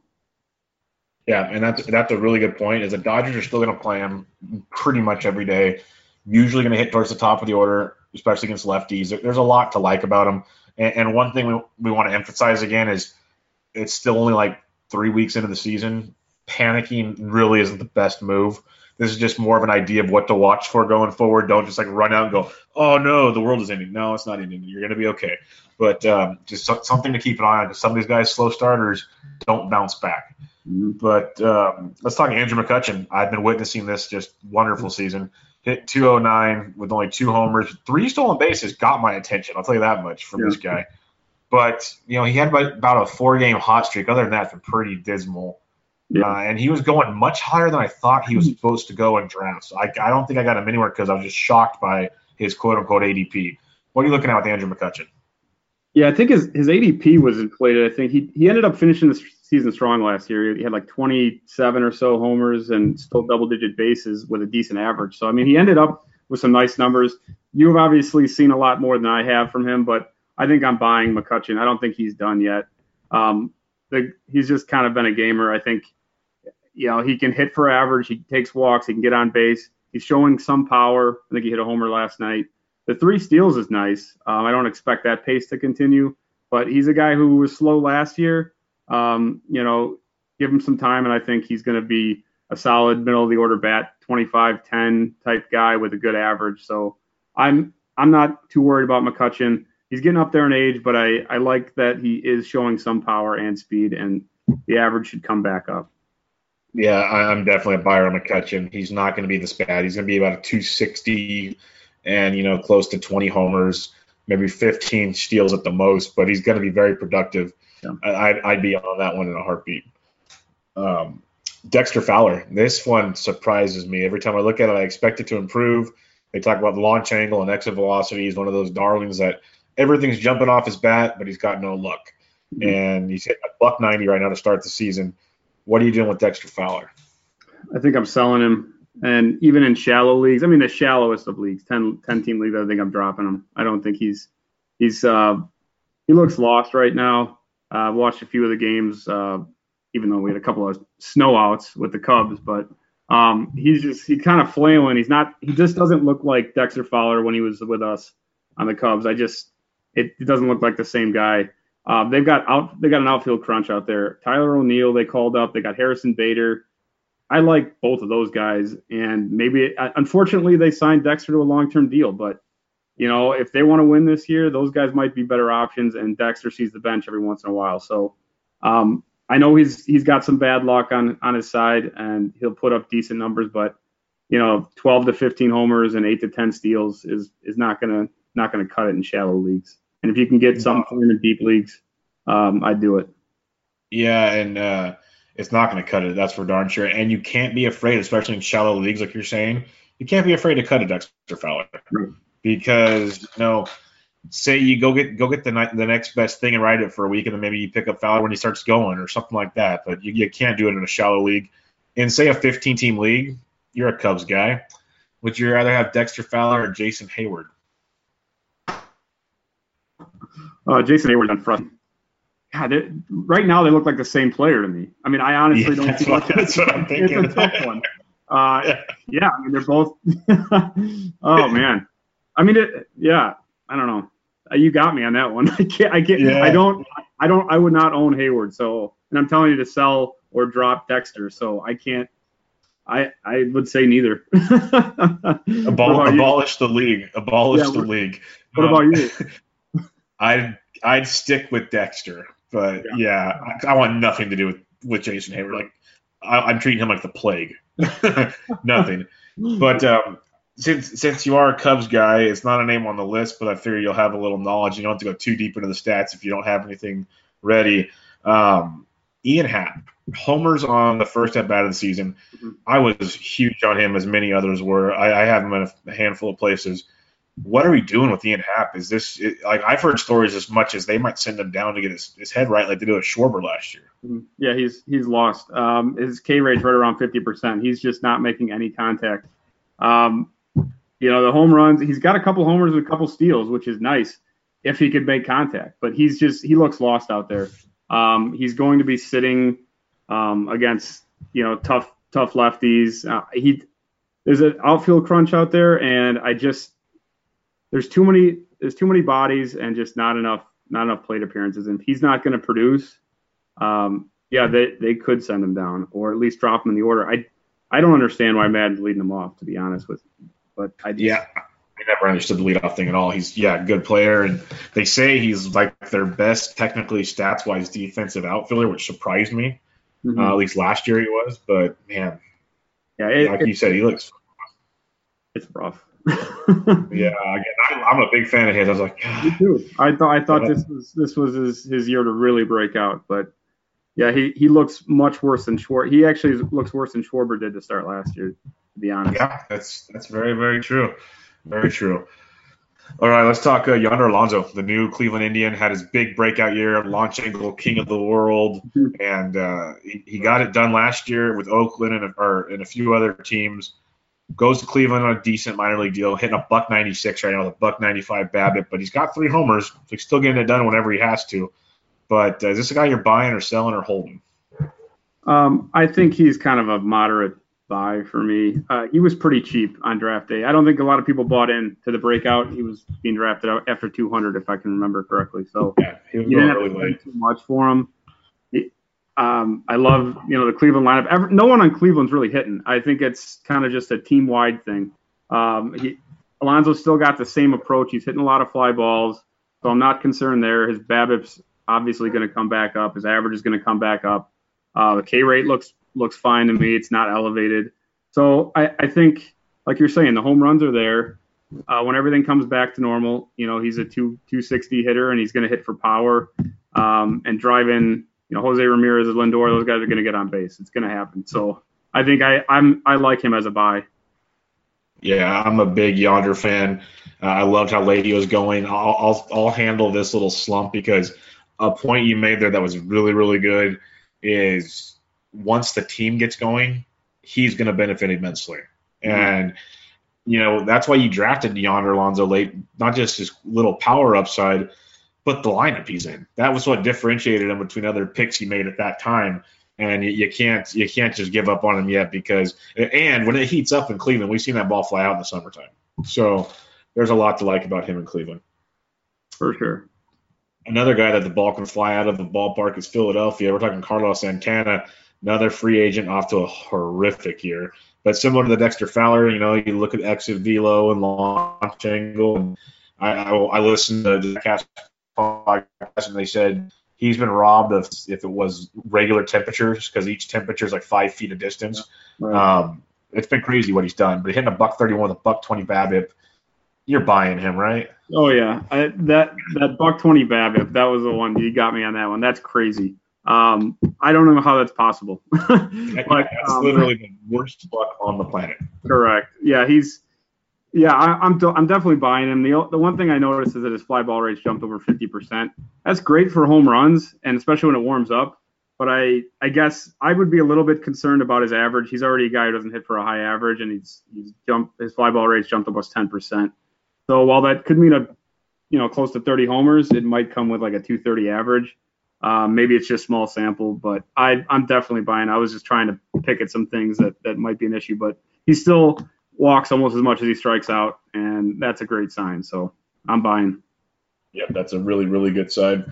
B: Yeah, and that's that's a really good point. Is the Dodgers are still going to play him pretty much every day. Usually going to hit towards the top of the order, especially against lefties. There's a lot to like about him. And, and one thing we, we want to emphasize again is it's still only like three weeks into the season. Panicking really isn't the best move. This is just more of an idea of what to watch for going forward. Don't just like run out and go, oh no, the world is ending. No, it's not ending. You're going to be okay. But um, just something to keep an eye on because some of these guys, slow starters, don't bounce back. Mm-hmm. But um, let's talk Andrew McCutchen. I've been witnessing this just wonderful season. Hit 209 with only two homers, three stolen bases. Got my attention. I'll tell you that much from yeah. this guy. But you know he had about a four-game hot streak. Other than that, it's been pretty dismal. Yeah. Uh, and he was going much higher than I thought he was hmm. supposed to go in drafts. I, I don't think I got him anywhere because I was just shocked by his quote unquote ADP. What are you looking at with Andrew McCutchen?
C: Yeah, I think his, his ADP was inflated. I think he, he ended up finishing the season strong last year. He had like 27 or so homers and still double digit bases with a decent average. So, I mean, he ended up with some nice numbers. You've obviously seen a lot more than I have from him, but I think I'm buying McCutchen. I don't think he's done yet. Um, the, he's just kind of been a gamer. I think you know, he can hit for average. He takes walks. He can get on base. He's showing some power. I think he hit a homer last night. The three steals is nice. Um, I don't expect that pace to continue, but he's a guy who was slow last year. Um, you know, give him some time, and I think he's going to be a solid middle of the order bat, 25-10 type guy with a good average. So I'm I'm not too worried about McCutchen. He's getting up there in age, but I, I like that he is showing some power and speed, and the average should come back up.
B: Yeah, I'm definitely a buyer on McCutchen. He's not going to be this bad. He's going to be about a 260 and, you know, close to 20 homers, maybe 15 steals at the most, but he's going to be very productive. Yeah. I'd, I'd be on that one in a heartbeat. Um, Dexter Fowler. This one surprises me. Every time I look at it, I expect it to improve. They talk about launch angle and exit velocity. He's one of those darlings that everything's jumping off his bat, but he's got no luck. Mm-hmm. And he's hit a buck 90 right now to start the season. What are you doing with Dexter Fowler?
C: I think I'm selling him. And even in shallow leagues, I mean the shallowest of leagues, 10, 10 team leagues, I think I'm dropping him. I don't think he's he's uh, he looks lost right now. Uh, I've watched a few of the games, uh, even though we had a couple of snow outs with the Cubs, but um, he's just he's kind of flailing. He's not he just doesn't look like Dexter Fowler when he was with us on the Cubs. I just it, it doesn't look like the same guy. Um, they've got out they got an outfield crunch out there. Tyler O'Neill they called up. They got Harrison Bader. I like both of those guys, and maybe uh, unfortunately they signed Dexter to a long term deal. But you know if they want to win this year, those guys might be better options. And Dexter sees the bench every once in a while, so um, I know he's he's got some bad luck on on his side, and he'll put up decent numbers. But you know, 12 to 15 homers and 8 to 10 steals is is not gonna not gonna cut it in shallow leagues. And if you can get some for him in deep leagues, um, I'd do it.
B: Yeah, and uh, it's not going to cut it. That's for darn sure. And you can't be afraid, especially in shallow leagues, like you're saying. You can't be afraid to cut a Dexter Fowler right. because you know, say you go get go get the the next best thing and ride it for a week, and then maybe you pick up Fowler when he starts going or something like that. But you, you can't do it in a shallow league. In say a 15 team league, you're a Cubs guy. Would you rather have Dexter Fowler or Jason Heyward?
C: Uh, Jason Heyward on front. God, right now they look like the same player to me. I mean, I honestly yeah, don't
B: think what, that's what I'm thinking.
C: It's a tough one. Uh, yeah. yeah, I mean they're both. oh man, I mean it. Yeah, I don't know. Uh, you got me on that one. I can't. I can't. Yeah. I don't. I don't. I would not own Heyward. So, and I'm telling you to sell or drop Dexter. So I can't. I I would say neither.
B: Abol- abolish the league. Abolish yeah, the league.
C: What um, about you?
B: I'd I'd stick with Dexter, but yeah, yeah I, I, want nothing to do with with Jason Heyward. Like I, am treating him like the plague. nothing. But um, since since you are a Cubs guy, it's not a name on the list, but I figure you'll have a little knowledge. You don't have to go too deep into the stats if you don't have anything ready. Um, Ian Happ, homers on the first at bat of the season. Mm-hmm. I was huge on him, as many others were. I, I have him in a handful of places. What are we doing with Ian Happ? Is this it, like I've heard stories as much as they might send him down to get his, his head right, like they did with Schwarber last year.
C: Mm-hmm. Yeah, he's he's lost. Um, his K rate's right around fifty percent. He's just not making any contact. Um, you know, the home runs, he's got a couple homers and a couple steals, which is nice if he could make contact. But he's just, he looks lost out there. Um, he's going to be sitting um, against, you know, tough, tough lefties. Uh, he, there's an outfield crunch out there, and I just, there's too many, there's too many bodies and just not enough, not enough plate appearances. And he's not going to produce. Um, yeah, they, they could send him down or at least drop him in the order. I, I don't understand why Maddon's leading him off, to be honest with you. But I just,
B: yeah, I never understood the leadoff thing at all. He's yeah, good player, and they say he's like their best technically stats wise defensive outfielder, which surprised me. Mm-hmm. Uh, at least last year he was, but man,
C: yeah,
B: it, like it, you said, he looks.
C: It's rough.
B: Yeah, again, I, am a big fan of his. I was like,
C: me too. I thought I thought this was this was his, his year to really break out, but yeah, he, he looks much worse than Schwarber. He actually looks worse than Schwarber did to start last year to be honest.
B: Yeah, that's that's very very true, very true. All right, let's talk uh, Yonder Alonso, the new Cleveland Indian, had his big breakout year, launch angle king of the world, mm-hmm. and uh, he, he, got it done last year with Oakland and, or, and a few other teams. Goes to Cleveland on a decent minor league deal, hitting a buck 96 right now with a buck 95 BABIP, but he's got three homers. So he's still getting it done whenever he has to. But uh, is this a guy you're buying or selling or holding?
C: Um, I think he's kind of a moderate buy for me. Uh, he was pretty cheap on draft day. I don't think a lot of people bought in to the breakout. He was being drafted out after 200, if I can remember correctly. So
B: yeah, he was you didn't have to
C: too much for him. Um, I love you know the Cleveland lineup. No one on Cleveland's really hitting. I think it's kind of just a team wide thing. Um, he, Alonso still got the same approach. He's hitting a lot of fly balls, so I'm not concerned there. His BABIP's obviously going to come back up. His average is going to come back up. Uh, the K rate looks looks fine to me. It's not elevated. So I, I think, like you're saying, the home runs are there. Uh, when everything comes back to normal, you know, he's a two 260 hitter and he's going to hit for power um, and drive in, you know, Jose Ramirez and Lindor. Those guys are going to get on base. It's going to happen. So I think I, I'm I like him as a buy.
B: Yeah, I'm a big Yonder fan. Uh, I loved how late he was going. I'll, I'll I'll handle this little slump because a point you made there that was really really good is once the team gets going, he's going to benefit immensely. Mm-hmm. And you know that's why you drafted Yonder Alonso late, not just his little power upside, but the lineup he's in. That was what differentiated him between other picks he made at that time. And you, you can't you can't just give up on him yet because and when it heats up in Cleveland, we've seen that ball fly out in the summertime. So there's a lot to like about him in Cleveland.
C: For sure.
B: Another guy that the ball can fly out of the ballpark is Philadelphia. We're talking Carlos Santana another free agent off to a horrific year. But similar to the Dexter Fowler, you know, you look at exit velo and launch angle. And I, I, I listened to the cast podcast and they said he's been robbed of if it was regular temperatures because each temperature is like five feet of distance. Right. Um, it's been crazy what he's done. But hitting a buck 31 with a buck 20 BABIP, you're buying him, right?
C: Oh yeah, I, that that buck 20 BABIP, that was the one you got me on that one. That's crazy. Um, I don't know how that's possible. but,
B: that's um, literally the worst buck on the planet.
C: Correct. Yeah, he's. Yeah, I, am I'm, I'm definitely buying him. The the one thing I noticed is that his fly ball rate's jumped over 50%. That's great for home runs, and especially when it warms up. But I I guess I would be a little bit concerned about his average. He's already a guy who doesn't hit for a high average, and he's he's jumped his fly ball rate's jumped almost 10%. So while that could mean a you know close to 30 homers, it might come with like a 230 average. Um, maybe it's just small sample, but I, I'm definitely buying. I was just trying to pick at some things that, that might be an issue, but he's still walks almost as much as he strikes out, and that's a great sign. So I'm buying.
B: Yeah, that's a really, really good sign.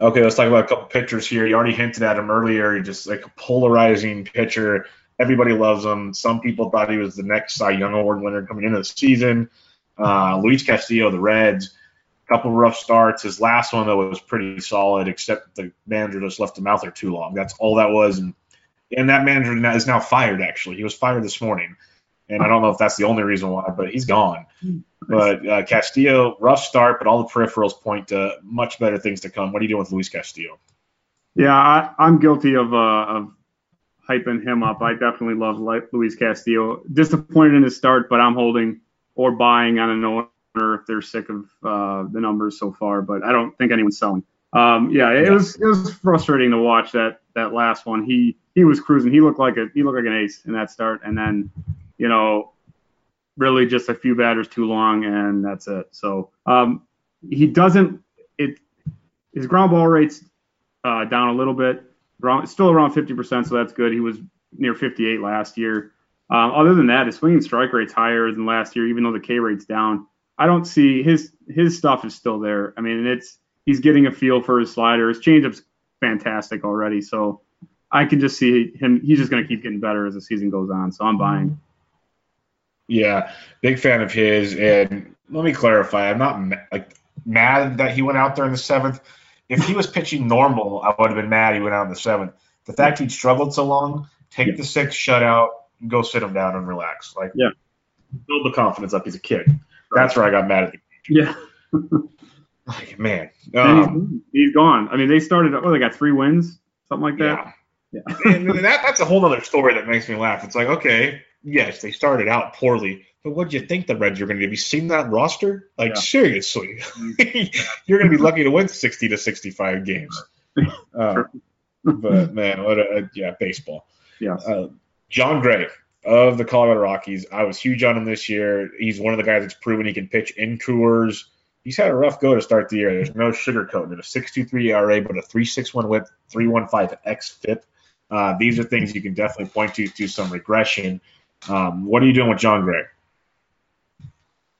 B: Okay, let's talk about a couple pitchers here. You already hinted at him earlier. Just like a polarizing pitcher. Everybody loves him. Some people thought he was the next Cy Young Award winner coming into the season. Uh, Luis Castillo, the Reds a couple rough starts. His last one though was pretty solid, except the manager just left him out there too long. That's all that was, and and that manager is now fired. Actually, he was fired this morning, and I don't know if that's the only reason why, but he's gone. But uh, Castillo, rough start, but all the peripherals point to much better things to come. What are you doing with Luis Castillo?
C: Yeah, I, I'm guilty of uh, of hyping him up. I definitely love Luis Castillo. Disappointed in his start, but I'm holding or buying on a owner if they're sick of uh, the numbers so far, but I don't think anyone's selling. Um, yeah, it was it was frustrating to watch that that last one. He he was cruising. He looked like a he looked like an ace in that start, and then you know really just a few batters too long, and that's it. So um, he doesn't it his ground ball rates uh, down a little bit, still around 50%, so that's good. He was near 58 last year. Um, other than that, his swinging strike rate's higher than last year, even though the K rate's down. I don't see his his stuff is still there. I mean, it's he's getting a feel for his slider. His changeup's fantastic already. So I can just see him. He's just going to keep getting better as the season goes on. So I'm buying.
B: Yeah, big fan of his. And let me clarify: I'm not like mad that he went out there in the seventh. If he was pitching normal, I would have been mad he went out in the seventh. The fact he struggled so long, take yeah. the sixth shutout, go sit him down and relax. Like,
C: yeah,
B: build the confidence up. He's a kid. That's where I got mad at the
C: Yeah.
B: like, man.
C: Um, he's, he's gone. I mean, they started, oh, they got three wins, something like that.
B: Yeah. yeah. and that, that's a whole other story that makes me laugh. It's like, okay, yes, they started out poorly, but what do you think the Reds are going to do? Be seen that roster? Like, yeah. seriously, you're going to be lucky to win 60 to 65 games. Uh, but man, what a yeah, baseball.
C: Yeah.
B: Uh, Jon Gray, of the Colorado Rockies. I was huge on him this year. He's one of the guys that's proven he can pitch in Coors. He's had a rough go to start the year. There's no sugarcoating it. A 6.23 ERA, but a 3.61 FIP, 3.15 xFIP. Uh, these are things you can definitely point to to some regression. Um, what are you doing with Jon Gray?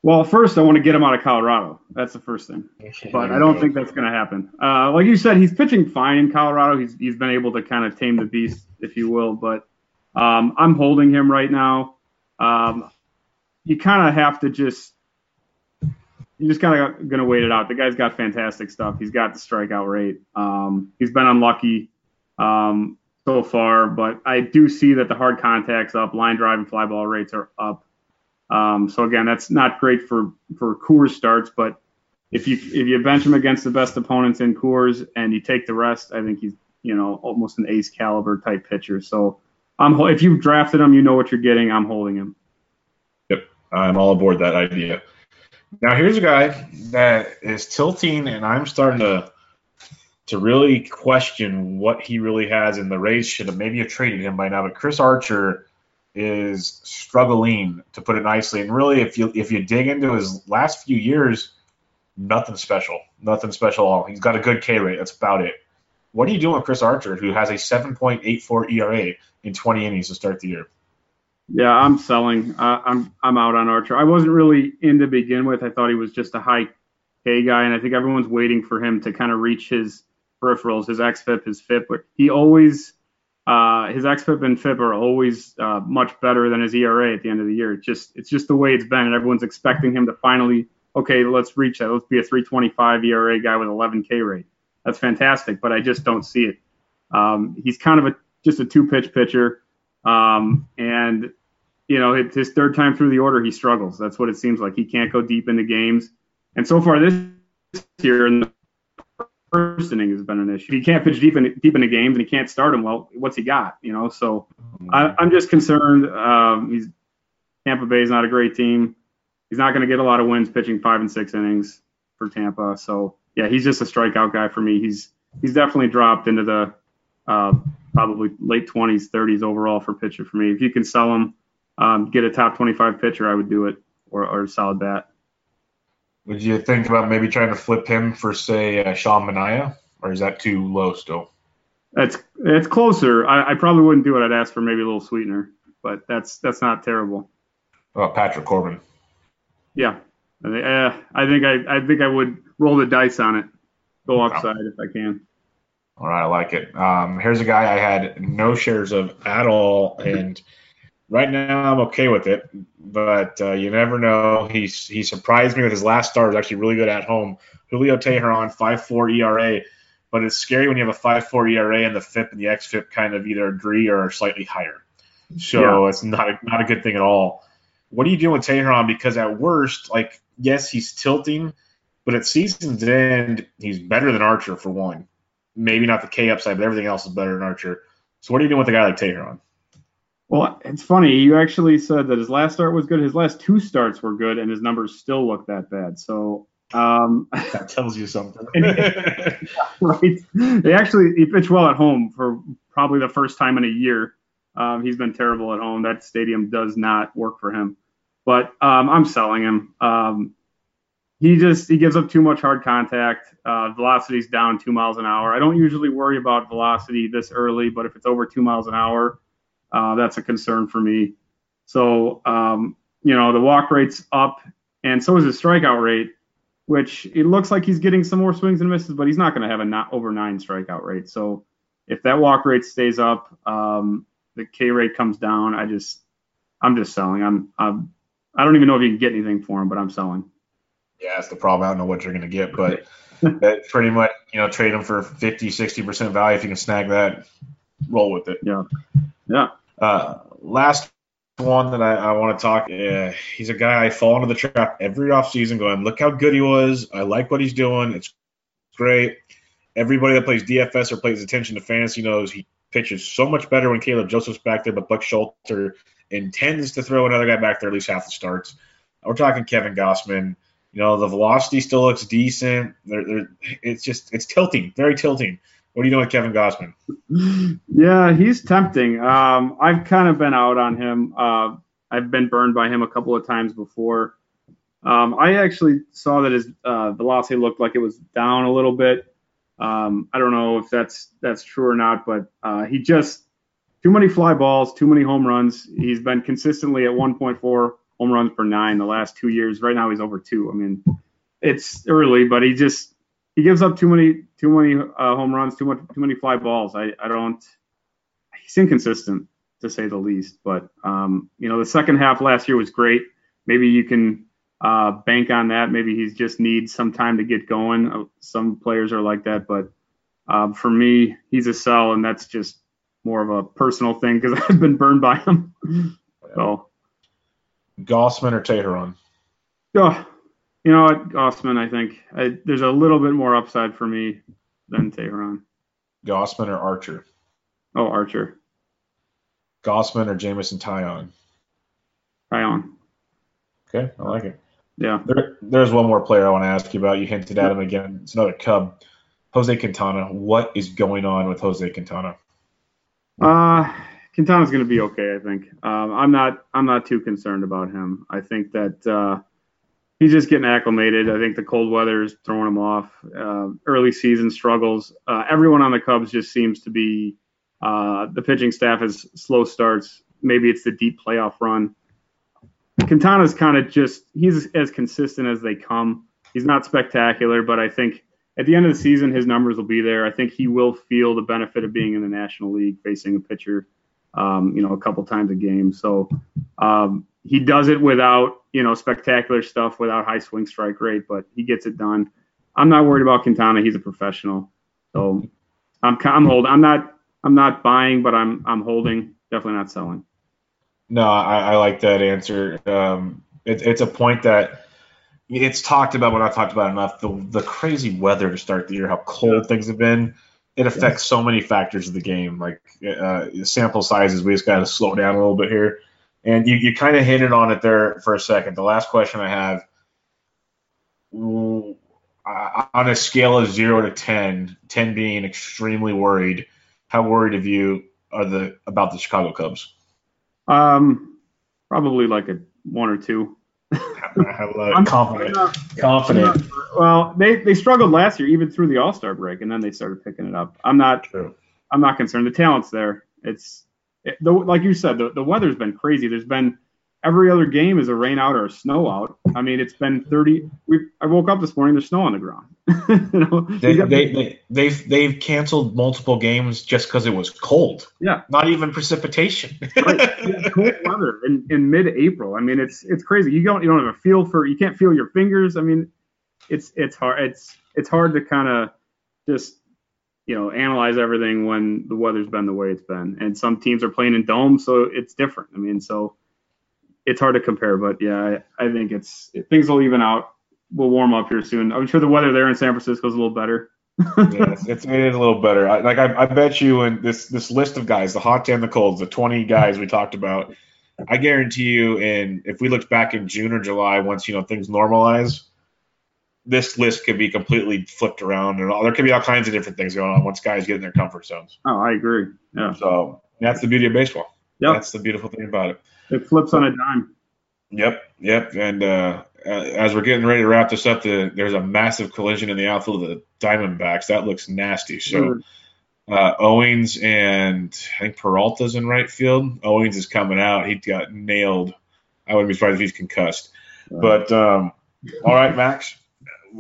C: Well, first I want to get him out of Colorado. That's the first thing. But I don't think that's going to happen. Uh, like you said, he's pitching fine in Colorado. He's he's been able to kind of tame the beast, if you will. But um, I'm holding him right now. Um, you kind of have to just you just kind of going to wait it out. The guy's got fantastic stuff. He's got the strikeout rate. Um, he's been unlucky um, so far, but I do see that the hard contacts up, line drive and fly ball rates are up. Um, so again, that's not great for for Coors starts, but if you if you bench him against the best opponents in Coors and you take the rest, I think he's you know almost an ace caliber type pitcher. So I'm if you drafted him, you know what you're getting. I'm holding him.
B: Yep, I'm all aboard that idea. Now here's a guy that is tilting, and I'm starting to to really question what he really has. And the Rays should have maybe have traded him by now. But Chris Archer is struggling, to put it nicely. And really, if you if you dig into his last few years, nothing special, nothing special at all. He's got a good K rate. That's about it. What are you doing with Chris Archer, who has a 7.84 ERA in 20 innings to start the year?
C: Yeah, I'm selling. Uh, I'm I'm out on Archer. I wasn't really in to begin with. I thought he was just a high K guy, and I think everyone's waiting for him to kind of reach his peripherals, his xFIP, his FIP. He always uh, his xFIP and FIP are always uh, much better than his ERA at the end of the year. It's just it's just the way it's been, and everyone's expecting him to finally okay, let's reach that. Let's be a 3.25 ERA guy with 11 K rate that's fantastic, but I just don't see it. Um, he's kind of a just a two pitch pitcher, um, and you know his third time through the order he struggles. That's what it seems like. He can't go deep into games, and so far this year in the first inning has been an issue. He can't pitch deep in deep into games, and he can't start him. Well, what's he got? You know, so I, am just concerned. Um, he's Tampa Bay is not a great team. He's not going to get a lot of wins pitching five and six innings for Tampa. So yeah, he's just a strikeout guy for me. He's he's definitely dropped into the uh, probably late 20s, 30s overall for pitcher for me. If you can sell him, um, get a top 25 pitcher, I would do it, or, or a solid bat.
B: Would you think about maybe trying to flip him for, say, uh, Sean Manaea or is that too low still?
C: That's it's closer. I, I probably wouldn't do it. I'd ask for maybe a little sweetener, but that's that's not terrible.
B: Oh, Patrick Corbin.
C: Yeah, I think, uh, I think I I think I would roll the dice on it, go upside if I can.
B: All right, I like it. Um, here's a guy I had no shares of at all, and right now I'm okay with it. But uh, you never know. He's he surprised me with his last start. Was actually really good at home. Julio Teheran, 5.4 ERA, but it's scary when you have a 5.4 ERA and the FIP and the xFIP kind of either agree or are slightly higher. So yeah. it's not a, not a good thing at all. What are you doing with Teheran? Because at worst, like yes, he's tilting, but at season's end, he's better than Archer for one. Maybe not the K upside, but everything else is better than Archer. So what are you doing with a guy like Teheran?
C: Well, it's funny. You actually said that his last start was good. His last two starts were good, and his numbers still look that bad. So um,
B: that tells you something,
C: right? They actually he pitched well at home for probably the first time in a year. Um, he's been terrible at home. That stadium does not work for him. But um, I'm selling him. Um, he just he gives up too much hard contact. Uh, velocity's down two miles an hour. I don't usually worry about velocity this early, but if it's over two miles an hour, uh, that's a concern for me. So um, you know the walk rate's up, and so is his strikeout rate, which it looks like he's getting some more swings and misses, but he's not going to have a not over nine strikeout rate. So if that walk rate stays up, um, the K rate comes down. I just I'm just selling. I'm, I'm I don't even know if you can get anything for him, but I'm selling.
B: Yeah, that's the problem. I don't know what you're going to get, but that pretty much, you know, trade him for 50, 60% value if you can snag that. Roll with it.
C: Yeah. Yeah.
B: Uh, last one that I, I want to talk. Uh, he's a guy I fall into the trap every offseason going, look how good he was. I like what he's doing. It's great. Everybody that plays DFS or pays attention to fantasy knows he pitches so much better when Caleb Joseph's back there, but Buck Showalter intends to throw another guy back there at least half the starts. We're talking Kevin Gausman. You know, the velocity still looks decent. They're, they're, it's just it's tilting, very tilting. What are you doing with Kevin Gausman?
C: Yeah, he's tempting. Um, I've kind of been out on him. Uh, I've been burned by him a couple of times before. Um, I actually saw that his uh, velocity looked like it was down a little bit. Um, I don't know if that's that's true or not, but uh, he just too many fly balls, too many home runs. He's been consistently at 1.4 home runs per nine the last two years. Right now he's over two. I mean, it's early, but he just he gives up too many too many uh, home runs, too much too many fly balls. I I don't. He's inconsistent to say the least. But um, you know, the second half last year was great. Maybe you can uh, bank on that. Maybe he just needs some time to get going. Uh, some players are like that, but um, for me, he's a sell, and that's just more of a personal thing because I've been burned by him. so
B: Gausman or Teheran?
C: Oh, you know what, Gausman. I think I, there's a little bit more upside for me than Teheran.
B: Gausman or Archer?
C: Oh, Archer.
B: Gausman or Jameson Taillon?
C: Taillon.
B: Okay, I like it.
C: Yeah.
B: There, there's one more player I want to ask you about. You hinted at him again. It's another Cub. Jose Quintana. What is going on with Jose Quintana?
C: Uh, Quintana's going to be okay, I think. Um, I'm not. I'm not too concerned about him. I think that uh, he's just getting acclimated. I think the cold weather is throwing him off. Uh, early season struggles. Uh, everyone on the Cubs just seems to be. Uh, the pitching staff has slow starts. Maybe it's the deep playoff run. Quintana's kind of just. He's as consistent as they come. He's not spectacular, but I think at the end of the season, his numbers will be there. I think he will feel the benefit of being in the National League, facing a pitcher um, you know, a couple times a game. So um, he does it without, you know, spectacular stuff, without high swing strike rate, but he gets it done. I'm not worried about Quintana. He's a professional. So I'm, I'm holding. I'm not, I'm not buying, but I'm, I'm holding. Definitely not selling.
B: No, I, I like that answer. Um, it, it's a point that it's talked about, but not talked about enough. The the crazy weather to start the year, how cold things have been it affects so many factors of the game, like uh, sample sizes. We just got to slow down a little bit here. And you, you kind of hinted on it there for a second. The last question I have on a scale of zero to 10, 10 being extremely worried, how worried of you are the about the Chicago Cubs?
C: Um, probably like a one or two.
B: I love. Confident.
C: I'm not-
B: Confident.
C: well, they they struggled last year, even through the All Star break, and then they started picking it up. I'm not
B: True.
C: I'm not concerned. The talent's there. It's it, the, like you said, the, the weather's been crazy. There's been every other game is a rain out or a snow out. I mean, it's been 30. We I woke up this morning. There's snow on the ground. you know,
B: they, they, they, they've they've canceled multiple games just because it was cold.
C: Yeah.
B: Not even precipitation.
C: right. Cold weather in, in mid-April. I mean, it's it's crazy. You don't you don't have a feel for. You can't feel your fingers. I mean, it's it's hard. It's it's hard to kind of just you know analyze everything when the weather's been the way it's been. And some teams are playing in domes, so it's different. I mean, so it's hard to compare. But yeah, I, I think it's things will even out. We'll warm up here soon. I'm sure the weather there in San Francisco is a little better.
B: yes, it's, it is a little better. I, like I, I bet you, in this this list of guys, the hot and the colds, the twenty guys we talked about, I guarantee you, and if we looked back in June or July, once you know things normalize, this list could be completely flipped around, and all, there could be all kinds of different things going on once guys get in their comfort zones.
C: Oh, I agree. Yeah,
B: So that's the beauty of baseball.
C: Yep.
B: That's the beautiful thing about it.
C: it flips on a dime.
B: Yep, yep. And uh, as we're getting ready to wrap this up, the, there's a massive collision in the outfield of the Diamondbacks. That looks nasty. So uh, Owings and I think Peralta's in right field. Owings is coming out. He got nailed. I wouldn't be surprised if he's concussed. But um, all right, Max.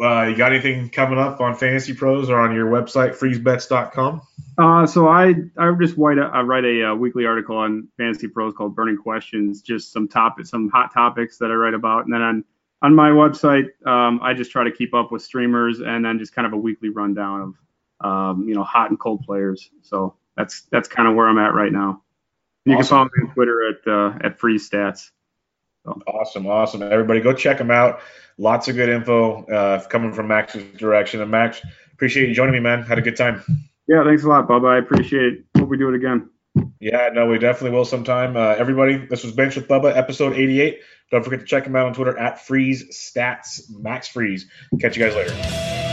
B: Uh, you got anything coming up on Fantasy Pros or on your website, FreezeStats.com?
C: Uh, so I I just write a, I write a, uh weekly article on Fantasy Pros called Burning Questions, just some topics, some hot topics that I write about, and then on on my website, um, I just try to keep up with streamers, and then just kind of a weekly rundown of um, you know hot and cold players. So that's that's kind of where I'm at right now. You
B: Awesome.
C: can follow me on Twitter at uh, at Freeze Stats.
B: Awesome, awesome. Everybody go check them out. Lots of good info uh, coming from Max's direction. And Max, appreciate you joining me, man. Had a good time.
C: Yeah, thanks a lot, Bubba. I appreciate it. Hope we do it again.
B: Yeah, no, we definitely will sometime. Uh, everybody, this was Bench with Bubba, episode 88. Don't forget to check him out on Twitter at Freeze Stats, Max Freeze. Catch you guys later.